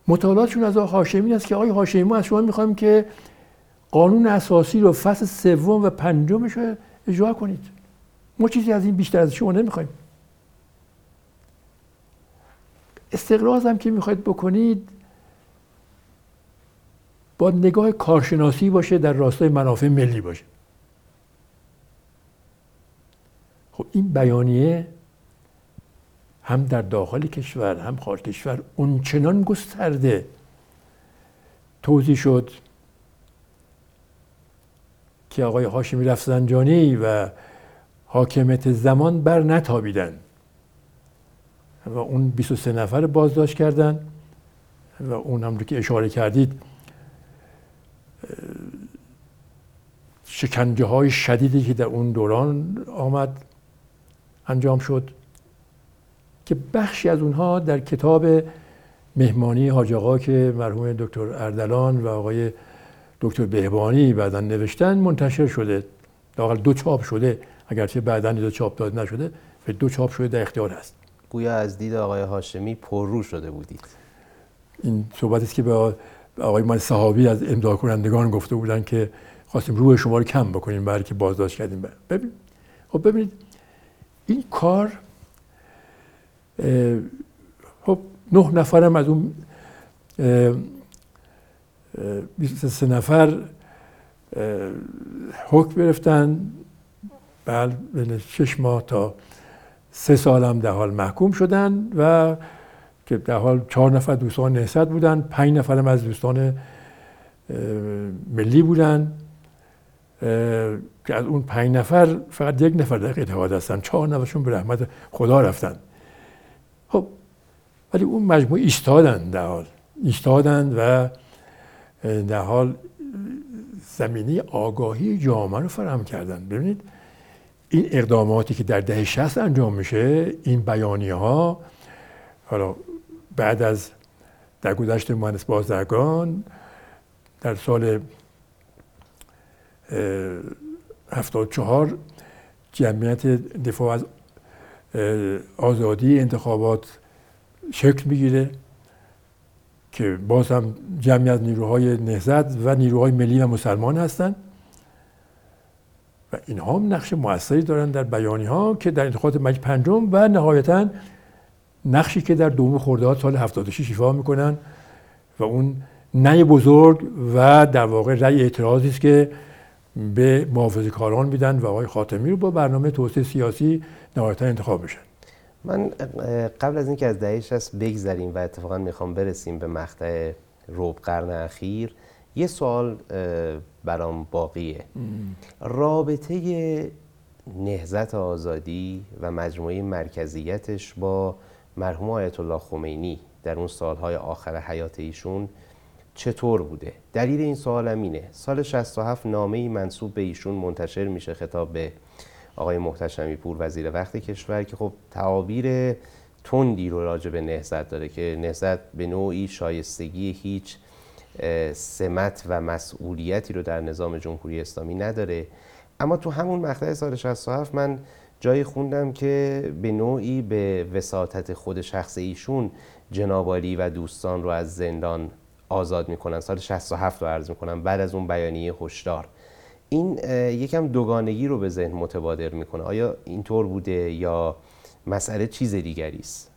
مطالعاتشون از آقای هاشمی است که آقای هاشمی از شما می‌خوایم که قانون اساسی رو فصل سوم و پنجمش رو اجرا کنید. ما چیزی از این بیشتر از شما نمی‌خوایم. استقراض هم که می‌خواید بکنید با نگاه کارشناسی باشه در راستای منافع ملی باشه. خب این بیانیه هم در داخل کشور هم خارج کشور اونچنان گسترده توضیح شد. که آقای هاشمی رفزنجانی و حاکمیت زمان بر نتابیدن و اون 23 نفر بازداشت کردن و اون هم که اشاره کردید شکنجه های شدیدی که در اون دوران آمد انجام شد که بخشی از اونها در کتاب مهمانی حاج آقا که مرحوم دکتر اردلان و آقای دکتر بهبانی بعدا نوشتن منتشر شده. لاقل دو چاپ شده. اگرچه بعدا دو چاپ داده نشده و دو چاپ شده در اختیار هست. گویا از دید آقای هاشمی پررو شده بودید. این صحبتی است که به آقای من صحابی از امضا کنندگان گفته بودن که خواستیم روح شما رو کم بکنیم برای که بازداشت کردیم. ببین خب ببینید. این کار خب نه نفرم از اون 23 نفر حکم گرفتن. بله بین شش ماه تا سه سال هم در حال محکوم شدن و که در حال چهار نفر دوستان نهست بودن. پنج نفر هم از دوستان ملی بودن. که از اون پنج نفر فقط یک نفر در اتحاد هستن. چهار نفرشون به رحمت خدا رفتن. خب ولی اون مجموعه ایستادن در حال. ایستادن و در حال زمینی آگاهی جامعه رو فراهم کردن. ببینید این اقداماتی که در 60 انجام میشه این بیانیه ها حالا بعد از در گذشت مهندس بازرگان در سال 74 جمعیت دفاع از آزادی انتخابات شکل می‌گیره. که باز هم جمعی از نیروهای نهزت و نیروهای ملی و مسلمان هستند. و اینها هم نقش موثری دارن در بیانی ها که در انتخابات مجلس پنجم و نهایتا نقشی که در دوم خرداد سال 76 ایفا می‌کنن و اون نه بزرگ و در واقع رأی اعتراضی است که به محافظه کاران میدن و آقای خاتمی رو با برنامه توسعه سیاسی نهایتا انتخاب میشن. من قبل از اینکه از دهه 60 بگذریم و اتفاقا می‌خوام برسیم به مقطع روب قرن اخیر یه سوال برام باقیه. رابطه نهزت آزادی و مجموعه مرکزیتش با مرحوم آیت الله خمینی در اون سالهای آخر حیات ایشون چطور بوده؟ دلیل این سوالم اینه. سال 67 نامه ای منصوب به ایشون منتشر میشه خطاب به آقای محتشمی پور وزیر وقت کشور که خب تعابیر تندی رو راجع به نهزت داره که نهزت به نوعی شایستگی هیچ سمت و مسئولیتی رو در نظام جمهوری اسلامی نداره. اما تو همون مقطع سال 67 من جایی خوندم که به نوعی به وساطت خود شخص ایشون جنابالی و دوستان رو از زندان آزاد می‌کنن. سال 67 رو عرض می‌کنم بعد از اون بیانیه هشدار. این یکم دوگانگی رو به ذهن متبادر می‌کنه. آیا اینطور بوده یا مسئله چیز دیگری است؟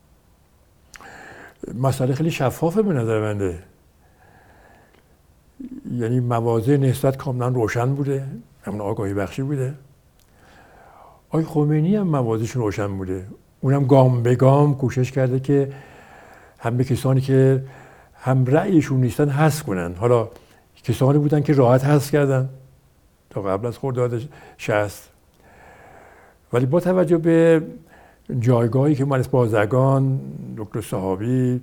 مسئله خیلی شفافه به نظر منده یعنی موازه نسبت کاملا روشن بوده. همون آگاهی بخشی بوده. آقای خمینی هم موازش روشن بوده. اونم گام به گام کوشش کرده که همه کسانی که هم رأیشون نیستن حس کنن. حالا کسانی بودن که راحت حس کردن. قبل از خرداد شست ولی با توجه به جایگاهی که من بازرگان دکتر صحابی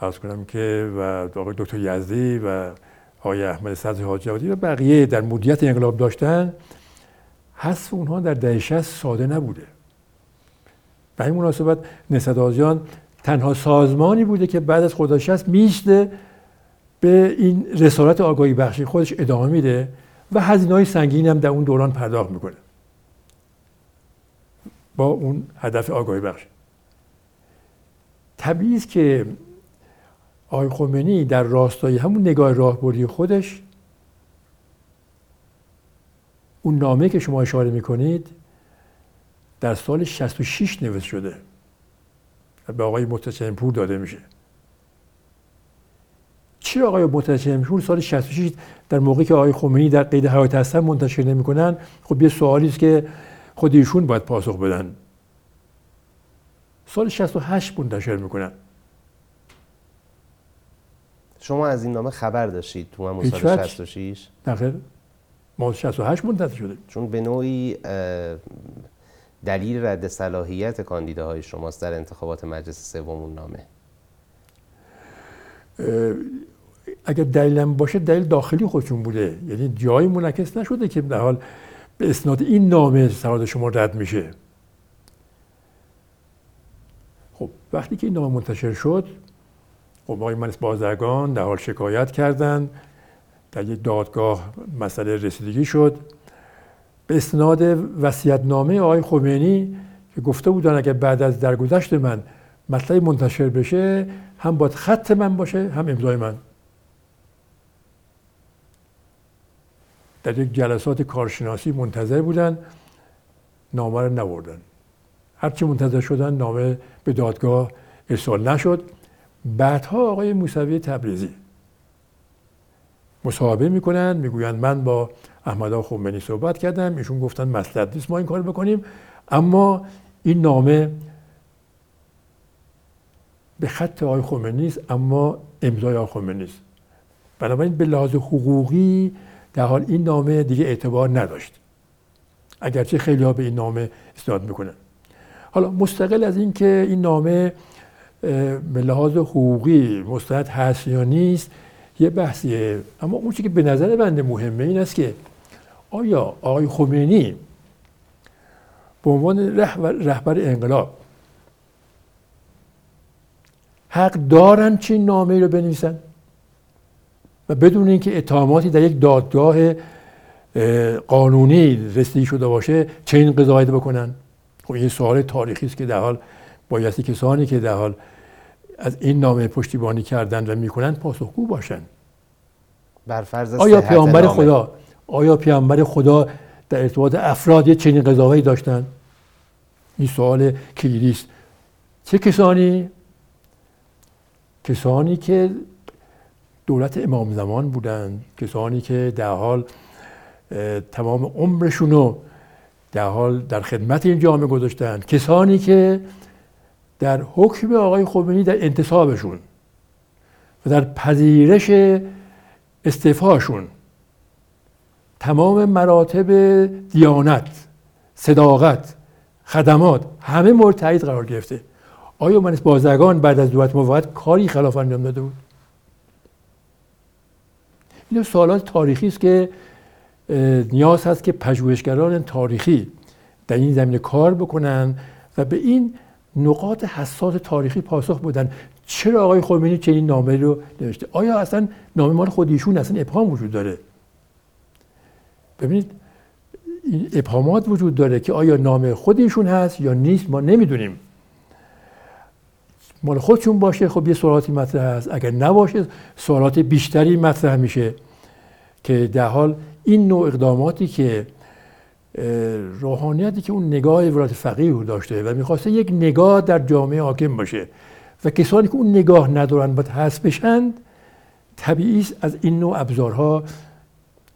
از کنم که و آقای دکتر یزدی و آقای احمد صدر حاجی و بقیه در مدیت انقلاب داشتن حذف اونها در دهه ساده نبوده. به این مناسبت نسد آزیان تنها سازمانی بوده که بعد از خدا شست میشته به این رسالت آگاهی بخشی خودش ادامه میده. و هزینه های سنگین هم در اون دوران پرداخت می‌کنه. با اون هدف آگاهی بخش. طبیعی است که آقای خمینی در راستای همون نگاه راهبردی خودش اون نامه که شما اشاره می‌کنید در سال 66 نوشته شده و به آقای متچم پور داده میشه. چی آقای متچم پور سال 66 در موقعی که آقای خمینی در قید حیات هستن منتشر نمی‌کنن. خب یه سوالی است که خود ایشون باید پاسخ بدن. سال 68 منتشر می‌کنن. شما از این نامه خبر داشتید تو همون سال 66 نه ما 68 منتشر شده. چون به نوعی دلیل رد صلاحیت کاندیداهای شماست در انتخابات مجلس سوم نامه. اگر دلیلم باشه دلیل داخلی خودشون بوده. یعنی جایی منعکس نشده که در حال به اسناد این نامه سواد شما رد میشه. خب وقتی که این نامه منتشر شد خب آقای منس بازرگان در حال شکایت کردند در یک دادگاه مسئله رسیدگی شد. به اسناد نامه آقای خمینی که گفته بودن اگر بعد از درگذشت من مطلبی منتشر بشه هم باید خط من باشه هم امضای من. در یک جلسات کارشناسی منتظر بودن نامه رو نوردن هرچی منتظر شدن نامه به دادگاه ارسال نشد. بعدها آقای موسوی تبریزی مصاحبه می‌کنن می‌گویند من با احمد خمینی صحبت کردم. ایشون گفتن مسئله نیست ما این کار بکنیم. اما این نامه به خط آقای خمینی است اما امضای آقای خمینی است بنابراین به لحاظ حقوقی در حال این نامه دیگه اعتبار نداشت. اگرچه خیلی ها به این نامه استناد می‌کنن. حالا مستقل از اینکه این نامه به لحاظ حقوقی مستند هست یا نیست یه بحثیه. اما اون که به نظر بنده مهمه این است که آیا آقای خمینی به عنوان رهبر انقلاب حق دارن چین نامه رو بنویسن؟ و بدون اینکه اتهاماتی در یک دادگاه قانونی رسیدگی شده باشه چنین قضاوت بکنن؟ خب این سوال تاریخی است که در حال بایستی کسانی که در حال از این نامه پشتیبانی کردن و می‌کنن پاسخگو باشن. بر فرض آیا پیامبر خدا آیا پیامبر خدا در ارتباط افراد یه چنین قضاوتی داشتن؟ این سوال کلیدی است. چه کسانی؟ کسانی که دولت امام زمان بودند. کسانی که در حال تمام عمرشون رو در حال در خدمت این جامعه گذاشتند. کسانی که در حکم آقای خمینی در انتصابشون و در پذیرش استعفاشون تمام مراتب دیانت صداقت خدمات همه مورد تایید قرار گرفته. آیا من بازرگان بعد از دولت موقت کاری خلاف انجام داده بود؟ این سوالات تاریخی است که نیاز هست که پژوهشگران تاریخی در این زمینه کار بکنن و به این نقاط حساس تاریخی پاسخ بودن چرا آقای خمینی چنین نامه رو نوشته؟ آیا اصلا نامه مال خود ایشون اصلا ابهام وجود داره؟ ببینید این ابهامات وجود داره که آیا نام خودشون هست یا نیست ما نمی‌دونیم. مال خودشون باشه. خب یه سوالاتی مطرح هست. اگر نباشه سوالات بیشتری مطرح میشه که در حال این نوع اقداماتی که روحانیتی که اون نگاه ولایت فقیه رو داشته و می‌خواسته یک نگاه در جامعه حاکم باشه و کسانی که اون نگاه ندارن باید حذف بشند طبیعی از این نوع ابزارها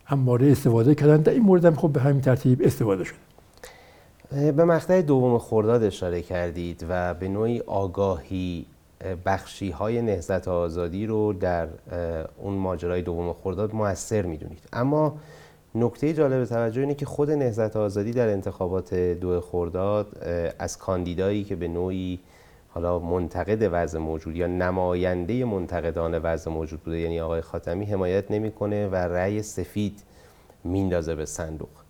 همواره استفاده کردن. در این مورد هم خب به همین ترتیب استفاده شد. به مقطع دوم خرداد اشاره کردید و به نوعی آگاهی بخشی های نهزت آزادی رو در اون ماجرای دوم خرداد موثر می‌دونید. اما نکته جالب توجه اینه که خود نهزت آزادی در انتخابات دو خرداد از کاندیدایی که به نوعی حالا منتقد وضع موجود یا نماینده منتقدان وضع موجود بوده یعنی آقای خاتمی حمایت نمی‌کنه و رأی سفید میندازه به صندوق.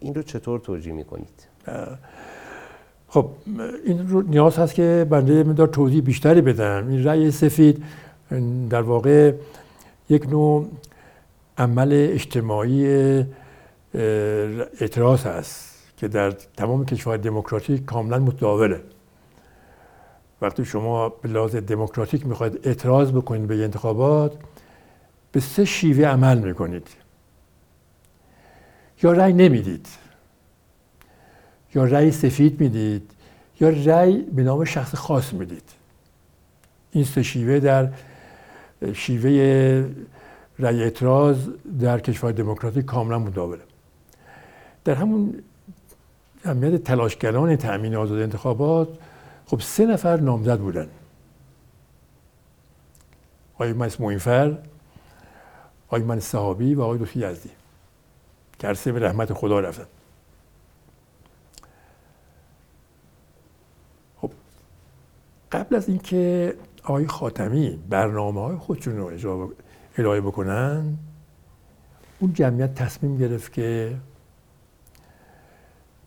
این رو چطور توجیه می‌کنید؟ خب این رو نیاز هست که بنده مدار توضیح بیشتری بدم. این رأی سفید در واقع یک نوع عمل اجتماعی اعتراض هست که در تمام کشورهای دموکراتیک کاملا متداوله. وقتی شما به لحاظ دموکراتیک می‌خواید اعتراض بکنید به انتخابات به سه شیوه عمل می‌کنید. یا رأی نمی‌دید. یا رأی سفید می‌دید. یا رأی به نام شخص خاص می‌دید. این سه شیوه در شیوه رأی اعتراض در کشور دموکراتیک کاملا مداوله در همون جمعیت تلاشگران تأمین آزاد انتخابات خب سه نفر نامزد بودن. آقای من موینفر آقای من صحابی و آقای لطفی یزدی. که به رحمت خدا رفتن. خب قبل از اینکه آقای خاتمی برنامه های خودشون رو ارائه بکنن اون جمعیت تصمیم گرفت که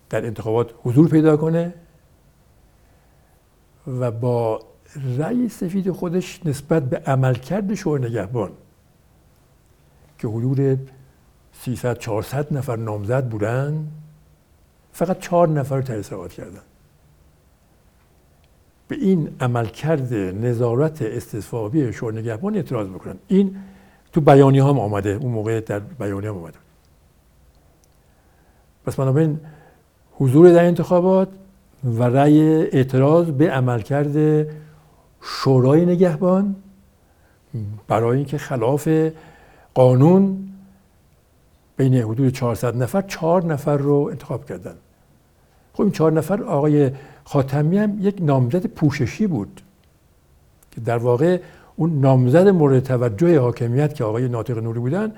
در انتخابات حضور پیدا کنه و با رأی سفید خودش نسبت به عملکرد شورای نگهبان که حدود 300 400 نفر نامزد بودن. فقط چهار نفر تحصیلات کردن. به این عملکرد نظارت استصوابی شورای نگهبان اعتراض بکنن. این تو بیانی هم آمده. اون موقع در بیانی هم آمده. پس بنابراین حضور در انتخابات و رأی اعتراض به عملکرد شورای نگهبان برای اینکه خلاف قانون بین حدود 400 نفر چهار نفر رو انتخاب کردن. خب این چهار نفر آقای خاتمی هم یک نامزد پوششی بود که در واقع اون نامزد مورد توجه حاکمیت که آقای ناطق نوری بودن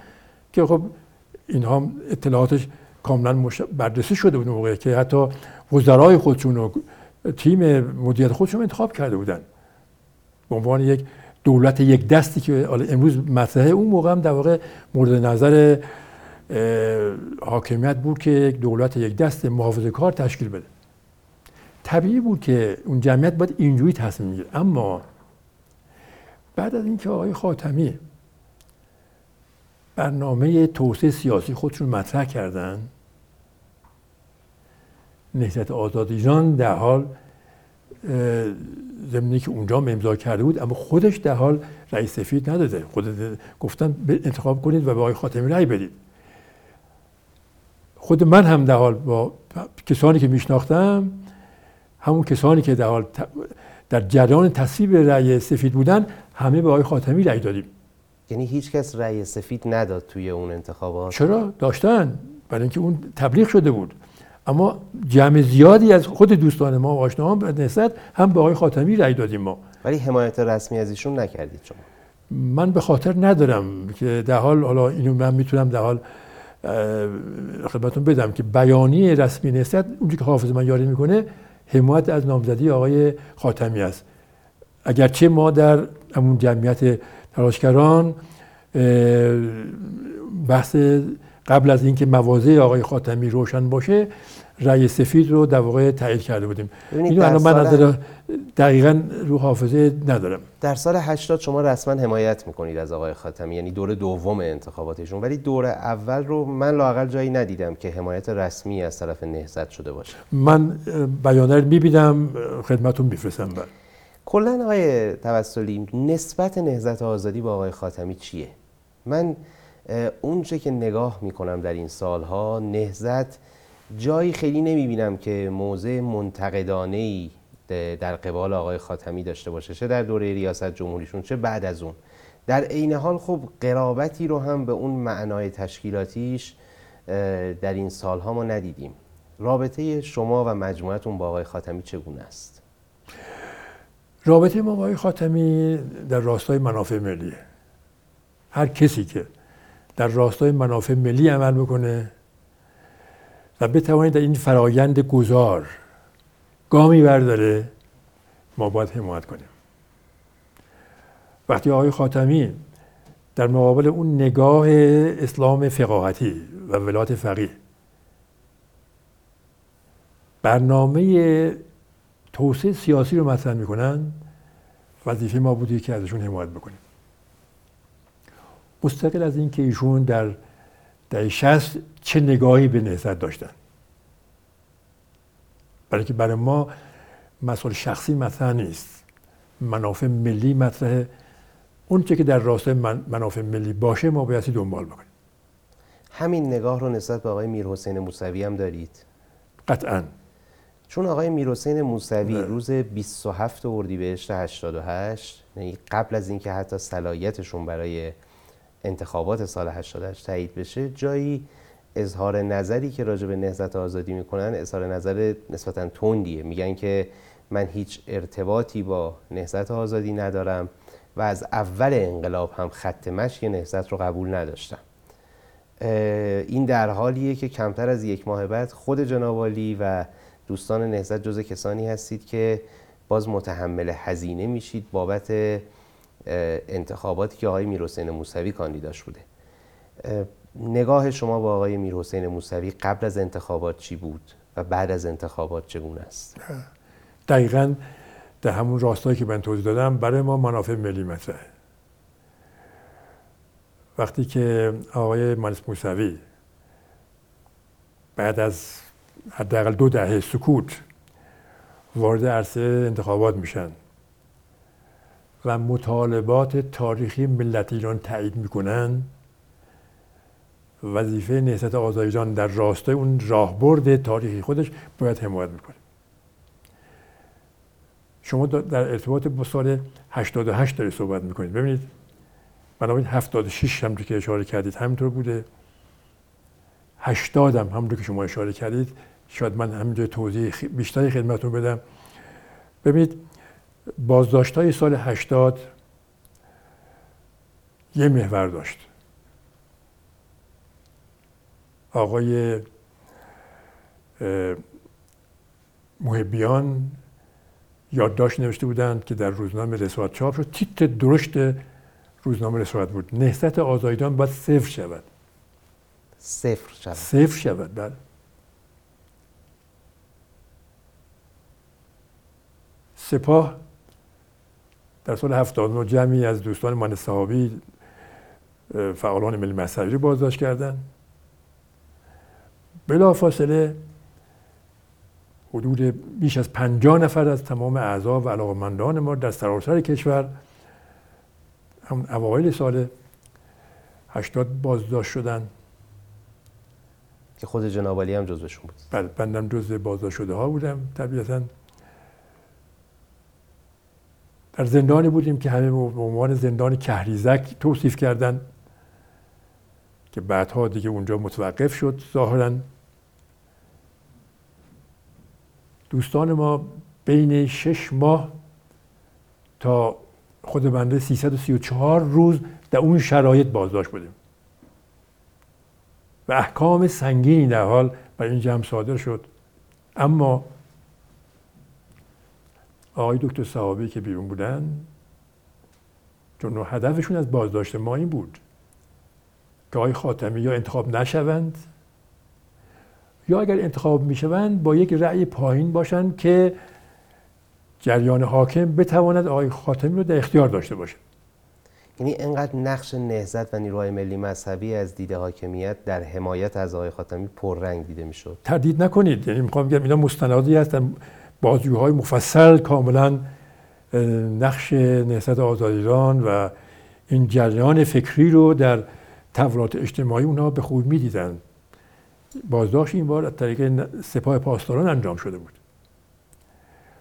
که خب اینها اطلاعاتش کاملا بررسی شده بود موقع که حتی وزرای خودشون و تیم مدیریت خودشون انتخاب کرده بودن. به عنوان یک دولت یک دستی که امروز مطرحه اون موقع هم در واقع مورد نظر حاکمیت بود که یک دولت یک دست محافظه کار تشکیل بده. طبیعی بود که اون جمعیت باید اینجوری تصمیم می‌گیره اما بعد از اینکه آقای خاتمی برنامه توسعه سیاسی خودشون مطرح کردن نهضت آزاد ایران در حال زمینی که اونجا امضا کرده بود اما خودش در حال رئیس سفید نداده. خود گفتن انتخاب کنید و به آقای خاتمی رأی بدید. خود من هم در حال با کسانی که میشناختم همون کسانی که در حال در جریان تصویب رأی سفید بودن همه به آقای خاتمی رأی دادیم. یعنی هیچ کس رأی سفید نداد توی اون انتخابات؟ چرا؟ داشتن. برای اینکه اون تبلیغ شده بود. اما جمع زیادی از خود دوستان ما و آشناهان به نسبت هم به آقای خاتمی رأی دادیم ما. ولی حمایت رسمی از ایشون نکردید شما. من به خاطر ندارم که در حال حالا اینو من می‌تونم در حال خدمتتون بدم که بیانیه رسمی نسبت اونجا که حافظ من یاری می‌کنه حمایت از نامزدی آقای خاتمی است. اگرچه ما در همون جمعیت تلاشگران بحث قبل از اینکه مواضع آقای خاتمی روشن باشه رأی سفید رو در واقع تایید کرده بودیم. اینو الان من نظر دقیقا رو حافظه ندارم. در سال 80 شما رسما حمایت می‌کنید از آقای خاتمی یعنی دور دوم انتخاباتشون. ولی دور اول رو من لاقل جایی ندیدم که حمایت رسمی از طرف نهضت شده باشه. من بیانه رو می‌بینم خدمتون میفرستم. بعد کلا آقای توسلی نسبت نهضت آزادی با آقای خاتمی چیه؟ من اونچه که نگاه می‌کنم در این سالها نهضت جایی خیلی نمی‌بینم که موضع منتقدانه ای در قبال آقای خاتمی داشته باشه چه در دوره ریاست جمهوریشون چه بعد از اون. در عین حال خب قرابتی رو هم به اون معنای تشکیلاتیش در این سالها ما ندیدیم. رابطه شما و مجموعتون با آقای خاتمی چگونه است؟ رابطه ما با آقای خاتمی در راستای منافع ملیه. هر کسی که در راستای منافع ملی عمل بکنه و بتوانید در این فرایند گذار گامی برداره ما باید حمایت کنیم. وقتی آقای خاتمی در مقابل اون نگاه اسلام فقاهتی و ولایت فقیه برنامه توسعه سیاسی رو مطرح می‌کنن وظیفه ما بودی که ازشون حمایت بکنیم. مستقل از اینکه ایشون در در شست چه نگاهی به نهضت داشتن. برای که برای ما مسئله شخصی مطرح نیست. منافع ملی مطرح اون که در راستای منافع ملی باشه ما بایستی دنبال بکنیم. همین نگاه رو نسبت به آقای میر حسین موسوی هم دارید؟ قطعا. چون آقای میر حسین موسوی بله. روز 27 اردیبهشت 88 یعنی قبل از اینکه حتی صلاحیتشون برای انتخابات سال 88 تایید بشه جایی اظهار نظری که راجع به نهضت آزادی می‌کنن اظهار نظر نسبتا تندیه. میگن که من هیچ ارتباطی با نهضت آزادی ندارم و از اول انقلاب هم خط مشی نهضت رو قبول نداشتم. این در حالیه که کمتر از یک ماه بعد خود جنابالی و دوستان نهضت جز کسانی هستید که باز متحمل هزینه میشید بابت انتخاباتی که آقای میرحسین موسوی کاندیداش بوده. نگاه شما با آقای میرحسین موسوی قبل از انتخابات چی بود و بعد از انتخابات چگونه است؟ دقیقا در همون راستایی که من توضیح دادم برای ما منافع ملی مطرحه. وقتی که آقای مهندس موسوی بعد از حداقل دو دهه سکوت وارد عرصه انتخابات میشن و مطالبات تاریخی ملت ایران تایید می‌کنن وظیفه نهضت آزادیجان در راستای اون راهبرد تاریخی خودش باید حمایت می‌کنه شما در ارتباط با سال 88 دارید صحبت می‌کنید. ببینید بنابراین 76 هم که اشاره کردید همینطور بوده. 80 هم همونطور که شما اشاره کردید. شاید من همینجا توضیح بیشتری خدمتتون بدم. ببینید بازداشت های سال 80 یه محور داشت. آقای محبیان یادداشت نوشته بودند که در روزنامه رسالت چاپ شد. تیتر درشت روزنامه رسالت بود. نهضت آزادیدان باید صفر شود. صفر شود. صفر شود بله. سپاه در سال 79 جمعی از دوستان من صحابی فعالان ملی مذهبی رو بازداشت کردن. بلا فاصله حدود بیش از 50 نفر از تمام اعضا و علاقمندان ما در سراسر کشور هم اوایل سال 80 بازداشت شدن. که خود جناب هم جزوشون بود. بله بندم جزو بازداشت شده ها بودم. طبیعتا در زندانی بودیم که همه به عنوان زندان کهریزک توصیف کردن که بعدها دیگه اونجا متوقف شد ظاهرا. دوستان ما بین شش ماه تا خود بنده 334 روز در اون شرایط بازداشت بودیم. و احکام سنگینی در حال برای این جمع صادر شد. اما آقای دکتر صحابی که بیرون بودن چون هدفشون از بازداشت ما این بود که آقای خاتمی یا انتخاب نشوند یا اگر انتخاب می‌شوند با یک رأی پایین باشند که جریان حاکم بتواند آقای خاتمی رو در اختیار داشته باشه. یعنی انقدر نقش نهزت و نیروهای ملی مذهبی از دید حاکمیت در حمایت از آقای خاتمی پررنگ دیده می‌شد. تردید نکنید. یعنی می‌خوام بگم اینا مستندی هستن. بازجوهای مفصل کاملا نقش نهضت آزاد ایران و این جریان فکری رو در تولات اجتماعی اونها به خوبی می‌دیدن. بازداشت این بار از طریق سپاه پاسداران انجام شده بود.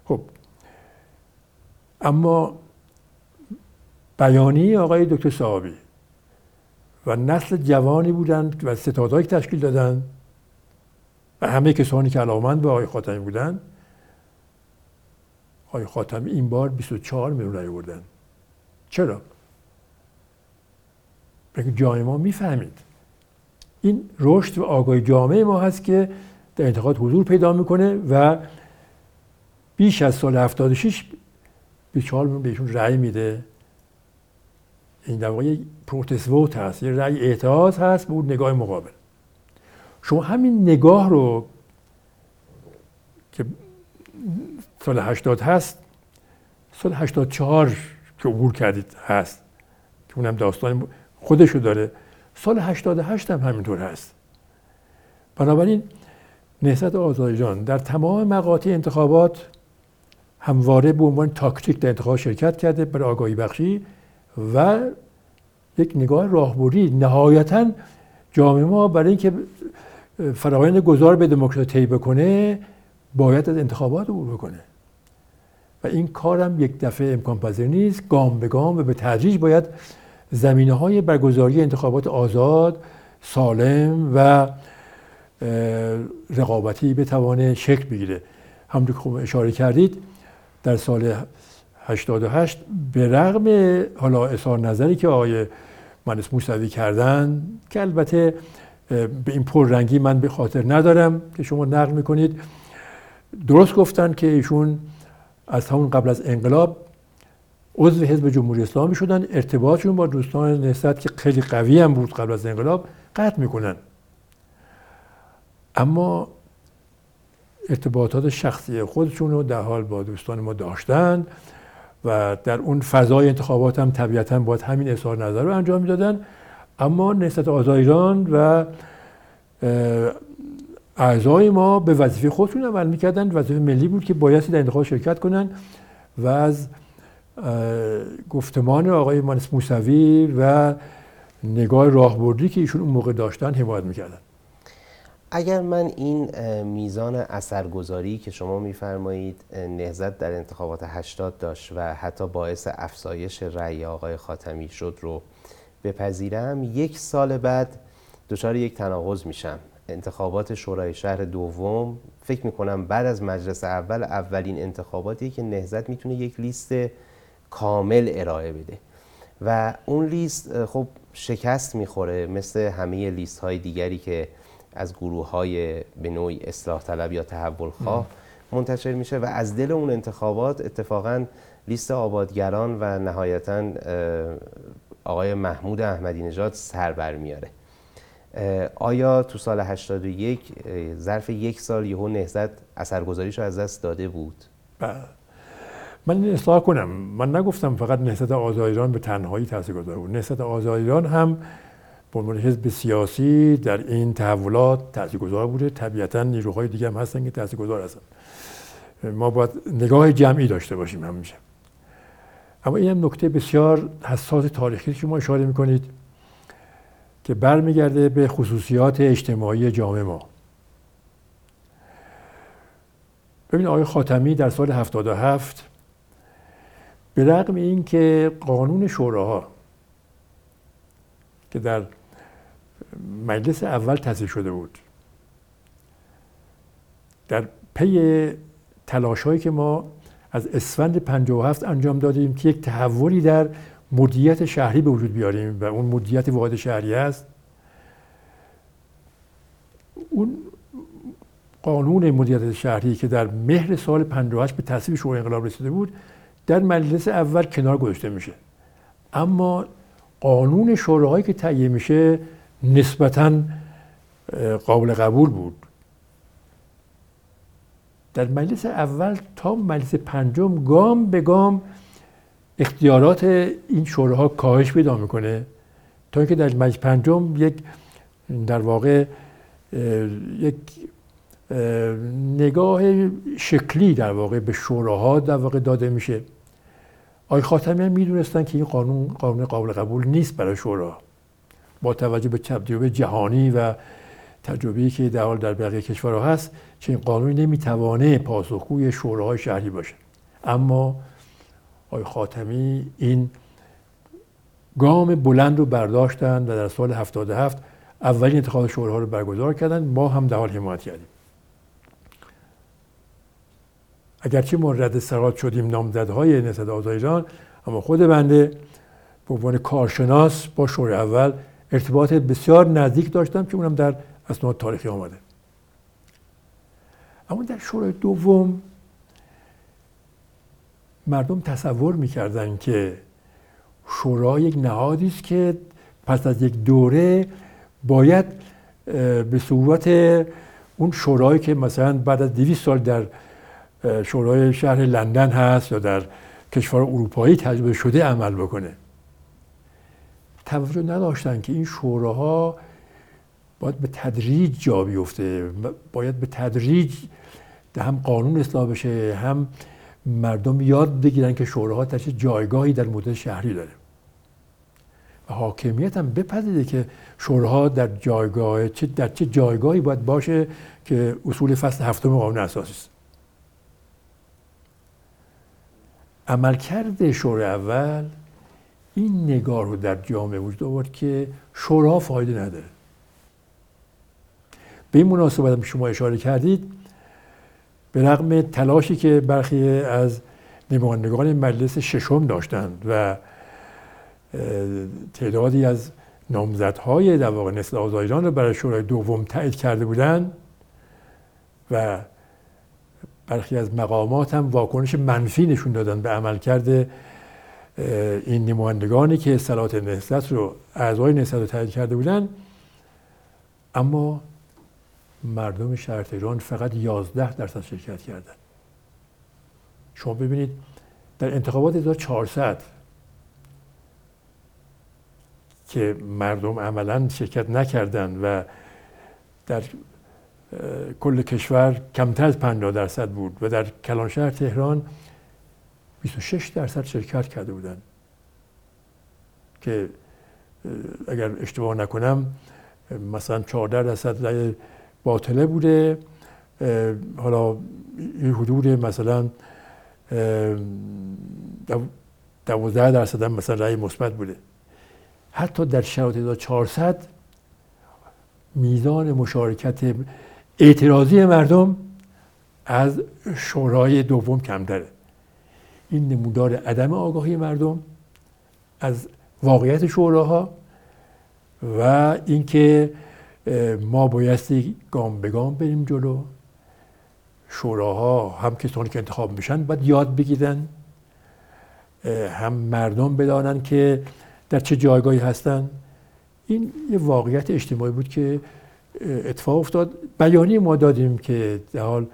خب. اما بیانی آقای دکتر صحابی و نسل جوانی بودند و ستادهایی تشکیل دادن و همه کسانی که علاقمند به آقای خاتمی بودند آقای خاتمی این بار 24 میلیون بردن چرا؟ بلکه جامعه ما می‌فهمید. این رشد و آگاهی جامعه ما هست که در انتخابات حضور پیدا می‌کنه و بیش از سال 76 24 میلیون بهشون رأی میده. این در واقع یک پروتست ووت هست یه رأی اعتراض هست به اون نگاه مقابل. شما همین نگاه رو که سال 80 هست. سال 84 که عبور کردید هست. که اونم داستان خودشو داره. سال 88 هم همینطور هست. بنابراین نهضت آزادیجان در تمام مقاطع انتخابات همواره به عنوان تاکتیک در انتخاب شرکت کرده برای آگاهی بخشی و یک نگاه راهبردی. نهایتا جامعه ما برای اینکه فرایند گذار به دموکراسی بکنه باید از انتخابات عبور بکنه. و این کارم یک دفعه امکان پذیر نیست. گام به گام و به تدریج باید زمینه های برگزاری انتخابات آزاد سالم و رقابتی بتوانه شکل بگیره. همونطور که اشاره کردید در سال 88 به رغم حالا اظهار نظری که آقای منس موسوی کردن که البته به این پررنگی من به خاطر ندارم که شما نقل می‌کنید. درست گفتن که ایشون از همون قبل از انقلاب عضو حزب جمهوری اسلامی شدن ارتباطشون با دوستان نهضت که خیلی قوی هم بود قبل از انقلاب قطع می‌کنن. اما ارتباطات شخصی خودشون رو در حال با دوستان ما داشتند و در اون فضای انتخابات هم طبیعتا باید همین اظهار نظر رو انجام می‌دادن. اما نسبت آزاد ایران و اعضای ما به وظیفه خودشون عمل می‌کردن وظیفه ملی بود که باید در انتخاب شرکت کنن و از گفتمان آقای مانس موسوی و نگاه راهبردی که ایشون اون موقع داشتن حمایت می‌کردن. اگر من این میزان اثرگذاری که شما میفرمایید نهزت در انتخابات 80 داشت و حتی باعث افزایش رأی آقای خاتمی شد رو بپذیرم یک سال بعد دچار یک تناقض میشم. انتخابات شورای شهر دوم. فکر می‌کنم بعد از مجلس اول اولین انتخاباتی که نهزت می‌تونه یک لیست کامل ارائه بده. و اون لیست خب شکست می‌خوره مثل همه لیست های دیگری که از گروه های به نوعی اصلاح طلب یا تحول خواه منتشر میشه و از دل اون انتخابات اتفاقا لیست آبادگران و نهایتا آقای محمود احمدی نژاد سر برمیاره آیا تو سال 81 ظرف یک سال یهو نهزت اثرگذاریش از دست داده بود؟ بله. من این اصلاح کنم. من نگفتم فقط نهضت آزاد ایران به تنهایی تاثیرگذار بود. نهضت آزاد ایران هم به عنوان حزب سیاسی در این تحولات تاثیرگذار بوده. طبیعتا نیروهای دیگه هم هستن که تاثیرگذار هستن. ما باید نگاه جمعی داشته باشیم همیشه. اما این هم نکته بسیار حساس تاریخی که شما اشاره می‌کنید. که برمیگرده به خصوصیات اجتماعی جامعه ما. ببین آقای خاتمی در سال 77 به رغم اینکه قانون شوراها که در مجلس اول تصویب شده بود در پی تلاش هایی که ما از اسفند 57 انجام دادیم که یک تحولی در مدیریت شهری به وجود بیاریم و اون مدیریت واحد شهری است اون قانون مدیریت شهری که در مهر سال 58 به تصویب شورای انقلاب رسیده بود در مجلس اول کنار گذاشته میشه. اما قانون شوراهایی که تهیه میشه نسبتا قابل قبول بود. در مجلس اول تا مجلس پنجم گام به گام اختیارات این شوراها کاهش پیدا می‌کنه. تا اینکه در مجلس پنجم یک در واقع یک نگاه شکلی در واقع به شوراها در واقع داده میشه. آقای خاتمی هم می‌دونستن که این قانون قانون قابل قبول نیست برای شورا. با توجه به تجربه جهانی و تجربه‌ای که در حال در بقیه کشورها هست چه این قانونی نمی‌توانه پاسخگوی شوراهای شهری باشه. اما آقای خاتمی این گام بلند رو برداشتن و در سال 77 اولین انتخاب شوراها رو برگزار کردن. ما هم در حال حمایت کردیم. اگرچه ما رد سرات شدیم نامزدهای نسد آزاد ایران اما خود بنده به عنوان کارشناس با شورای اول ارتباط بسیار نزدیک داشتم که اونم در اسناد تاریخی آمده. اما در شورای دوم مردم تصور می‌کردن که شورا یک نهادی است که پس از یک دوره باید به صورت اون شورایی که مثلا بعد از 200 سال در شورای شهر لندن هست یا در کشور اروپایی تجربه شده عمل بکنه. توجه نداشتن که این شوراها باید به تدریج جا بیفته باید به تدریج هم قانون اصلاح بشه هم مردم یاد بگیرن که شوراها چه جایگاهی در مدل شهری داره. و حاکمیت هم بپذیره که شوراها در جایگاه چه در چه جایگاهی باید باشه که اصول فصل هفتم قانون اساسی است. عملکرد شورای اول این نگاه رو در جامعه وجود آورد که شورا فایده نداره. به این مناسبت هم شما اشاره کردید به رغم تلاشی که برخی از نمایندگان مجلس ششم داشتند و تعدادی از نامزدهای در واقع نسل رو برای شورای دوم تایید کرده بودند و برخی از مقامات هم واکنش منفی نشون دادن به عملکرد این نمایندگانی که صلات نهضت رو اعضای نهضت رو تایید کرده بودن اما مردم شهر تهران فقط 11 درصد شرکت کردن. شما ببینید در انتخابات 1400 که مردم عملا شرکت نکردند و در کل کشور کمتر از 50 درصد بود و در کلانشهر تهران 26 درصد شرکت کرده بودند که اگر اشتباه نکنم مثلا 14 درصد باطله بوده حالا این حدود مثلا 12 درصد هم مثلا رأی مثبت بوده. حتی در شرایط 400 میزان مشارکت اعتراضی مردم از شورای دوم کمتره. این نمودار عدم آگاهی مردم از واقعیت شوراها و اینکه ما بایستی گام به گام بریم جلو. شوراها هم کسانی که انتخاب میشن باید یاد بگیرن. هم مردم بدانن که در چه جایگاهی هستن. این یه واقعیت اجتماعی بود که اتفاق افتاد. بیانی ما دادیم که در حال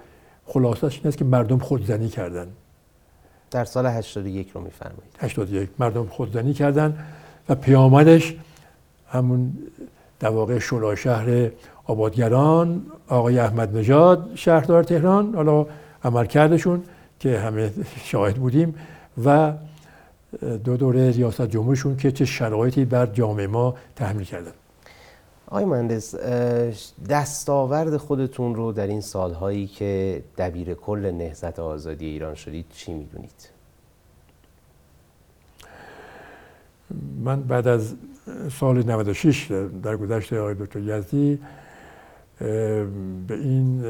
خلاصش این است که مردم خودزنی کردن. در سال 81 رو میفرمایید. 81 مردم خودزنی کردن و پیامدش همون در واقع شورای شهر آبادگران آقای احمد نژاد شهردار تهران حالا عملکردشون که همه شاهد بودیم و دو دوره ریاست جمهورشون که چه شرایطی بر جامعه ما تحمیل کردن آقای مهندس دستاورد خودتون رو در این سالهایی که دبیر کل نهزت آزادی ایران شدید چی می‌دونید؟ من بعد از سال 96 در گذشت آقای دکتر یزدی به این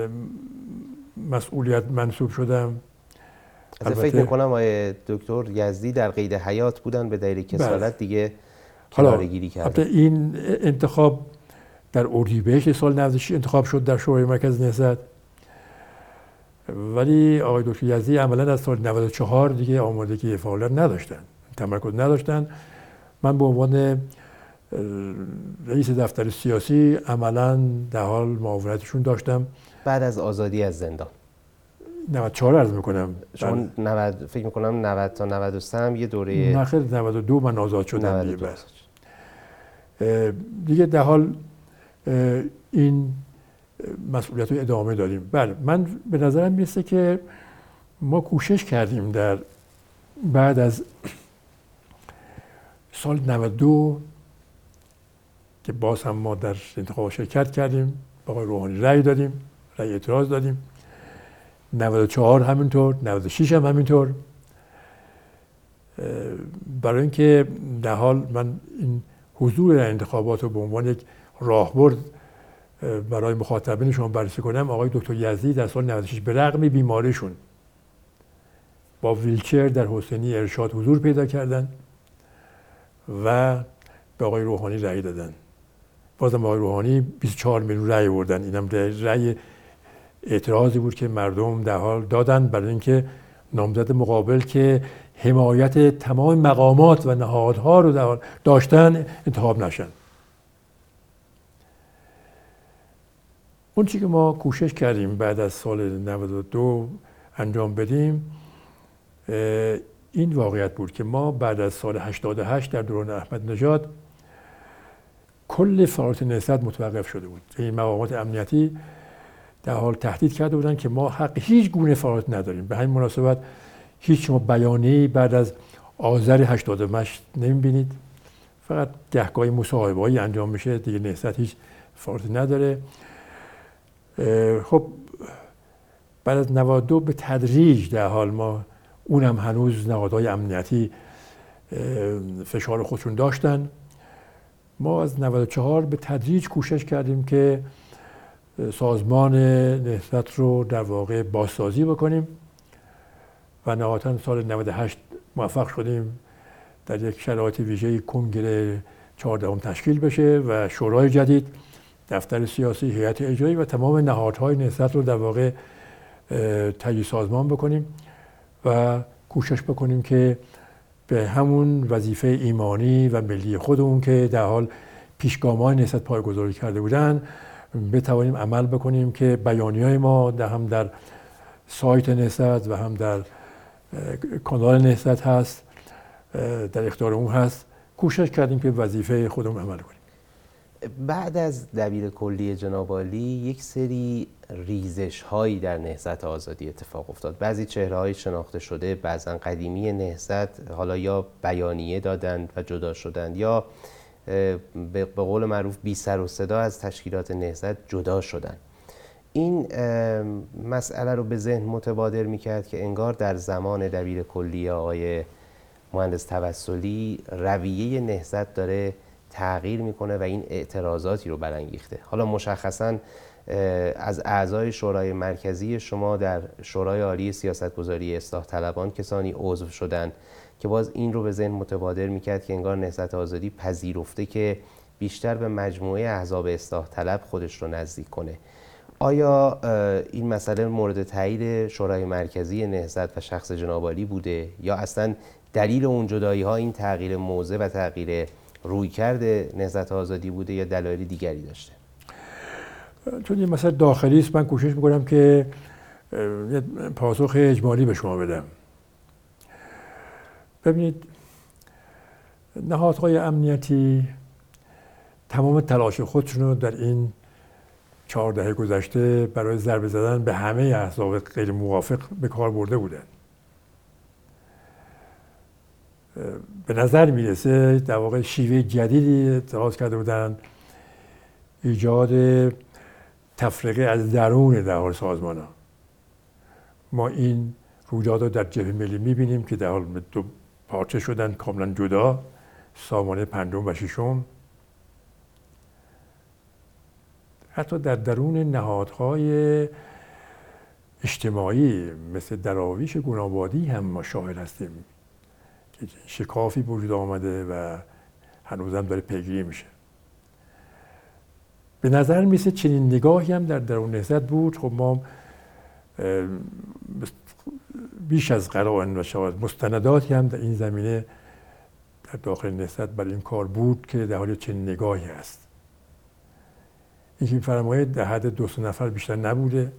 مسئولیت منصوب شدم. از فکر می‌کنم آقای دکتر یزدی در قید حیات بودن به دلیل کسالت بله. دیگه کناره گیری کرده. این انتخاب در اردیبهشت سال 96 انتخاب شد در شورای مرکز نهضت. ولی آقای دکتر یزدی عملا از سال 94 دیگه آمادگی فعالیت نداشتن تمرکز نداشتن. من به عنوان رئیس دفتر سیاسی عملا در حال معاونتشون داشتم. بعد از آزادی از زندان. 94 عرض می‌کنم. چون 90 فکر می‌کنم 90 تا 93 هم یه دوره نه خیلی 92 من آزاد شدم 92 دیگه. دیگه در حال این مسئولیت رو ادامه دادیم بله من به نظرم می‌رسه که ما کوشش کردیم در بعد از سال 92 که باز هم ما در انتخاب شرکت کردیم با آقای روحانی رأی دادیم رأی اعتراض دادیم. 94 همینطور 96 هم همینطور. برای اینکه در حال من این حضور در انتخابات رو به عنوان یک راهبرد برای مخاطبین شما بررسی کنم آقای دکتر یزدی در سال 96 به رغم بیماریشون با ویلچر در حسینی ارشاد حضور پیدا کردن و به آقای روحانی رأی دادن. بازم آقای روحانی 24 میلیون رأی بردن اینم رأی اعتراضی بود که مردم در حال دادن برای اینکه نامزد مقابل که حمایت تمام مقامات و نهادها رو داشتن انتخاب نشن. اون چی که ما کوشش کردیم بعد از سال 92 انجام بدیم این واقعیت بود که ما بعد از سال 88 در دوران احمد نژاد کل فعالیت نهضت متوقف شده بود. این مقامات امنیتی در حال تهدید کرده بودن که ما حق هیچ گونه فعالیت نداریم. به همین مناسبت هیچ شما بیانیه بعد از آذر 88 نمی‌بینید. فقط گهگاهی مصاحبه انجام میشه. دیگه نهضت هیچ فعالیتی نداره. خب بعد از 92 به تدریج در حال ما اونم هنوز نهادهای امنیتی فشار خودشون داشتن. ما از 94 به تدریج کوشش کردیم که سازمان نهضت رو در واقع بازسازی بکنیم و نهایتا سال 98 موفق شدیم در یک شرایط ویژه کنگره 14 تشکیل بشه و شورای جدید دفتر سیاسی هیئت اجرایی و تمام نهادهای نهضت رو در واقع تجی سازمان بکنیم و کوشش بکنیم که به همون وظیفه ایمانی و ملی خودمون که در حال پیشگامان نهضت پایگذاری کرده بودن بتوانیم عمل بکنیم که بیانی ما در هم در سایت نهضت و هم در کانال نهضت هست در اختیار اون هست. کوشش کردیم که وظیفه خودمون عمل کنیم. بعد از دبیر کلی جناب یک سری ریزش هایی در نهضت آزادی اتفاق افتاد. بعضی چهره های شناخته شده بعضا قدیمی نهضت حالا یا بیانیه دادند و جدا شدند یا به قول معروف بی سر و صدا از تشکیلات نهضت جدا شدند. این مسئله رو به ذهن متبادر می‌کرد که انگار در زمان دبیر کلی آقای مهندس توسلی رویه نهضت داره تغییر می‌کنه و این اعتراضاتی رو برانگیخته. حالا مشخصا از اعضای شورای مرکزی شما در شورای عالی سیاستگذاری اصلاح طلبان کسانی عضو شدند که باز این رو به ذهن متبادر می‌کرد که انگار نهضت آزادی پذیرفته که بیشتر به مجموعه احزاب اصلاح طلب خودش رو نزدیک کنه. آیا این مسئله مورد تایید شورای مرکزی نهضت و شخص جنابالی بوده یا اصلا دلیل اون جدایی ها این تغییر موضع و تغییر روی کرده نهضت آزادی بوده یا دلایل دیگری داشته؟ چون این مسئله داخلی است من کوشش می‌کنم که پاسخ اجمالی به شما بدم. ببینید نهادهای امنیتی تمام تلاش خودشون رو در این چهار دهه گذشته برای ضربه زدن به همه احزاب غیر موافق به کار برده بودن. به نظر می‌رسه در واقع شیوه جدیدی اتخاذ کرده بودن ایجاد تفرقه از درون در سازمان ها. ما این رویداد رو در جبهه ملی می‌بینیم که در حال دو پارچه شدن کاملا جدا سامانه پنجم و ششم. حتی در درون نهادهای اجتماعی مثل دراویش گنابادی هم ما شاهد هستیم. که شکافی وجود آمده و هنوزم داره پیگیری میشه. به نظر میسه چنین نگاهی هم در درون نهزت بود. خب ما بیش از قرائن و شواهد مستنداتی هم در این زمینه در داخل نسبت برای این کار بود که در حال چه نگاهی است این فرمایه در حد دو نفر بیشتر نبوده.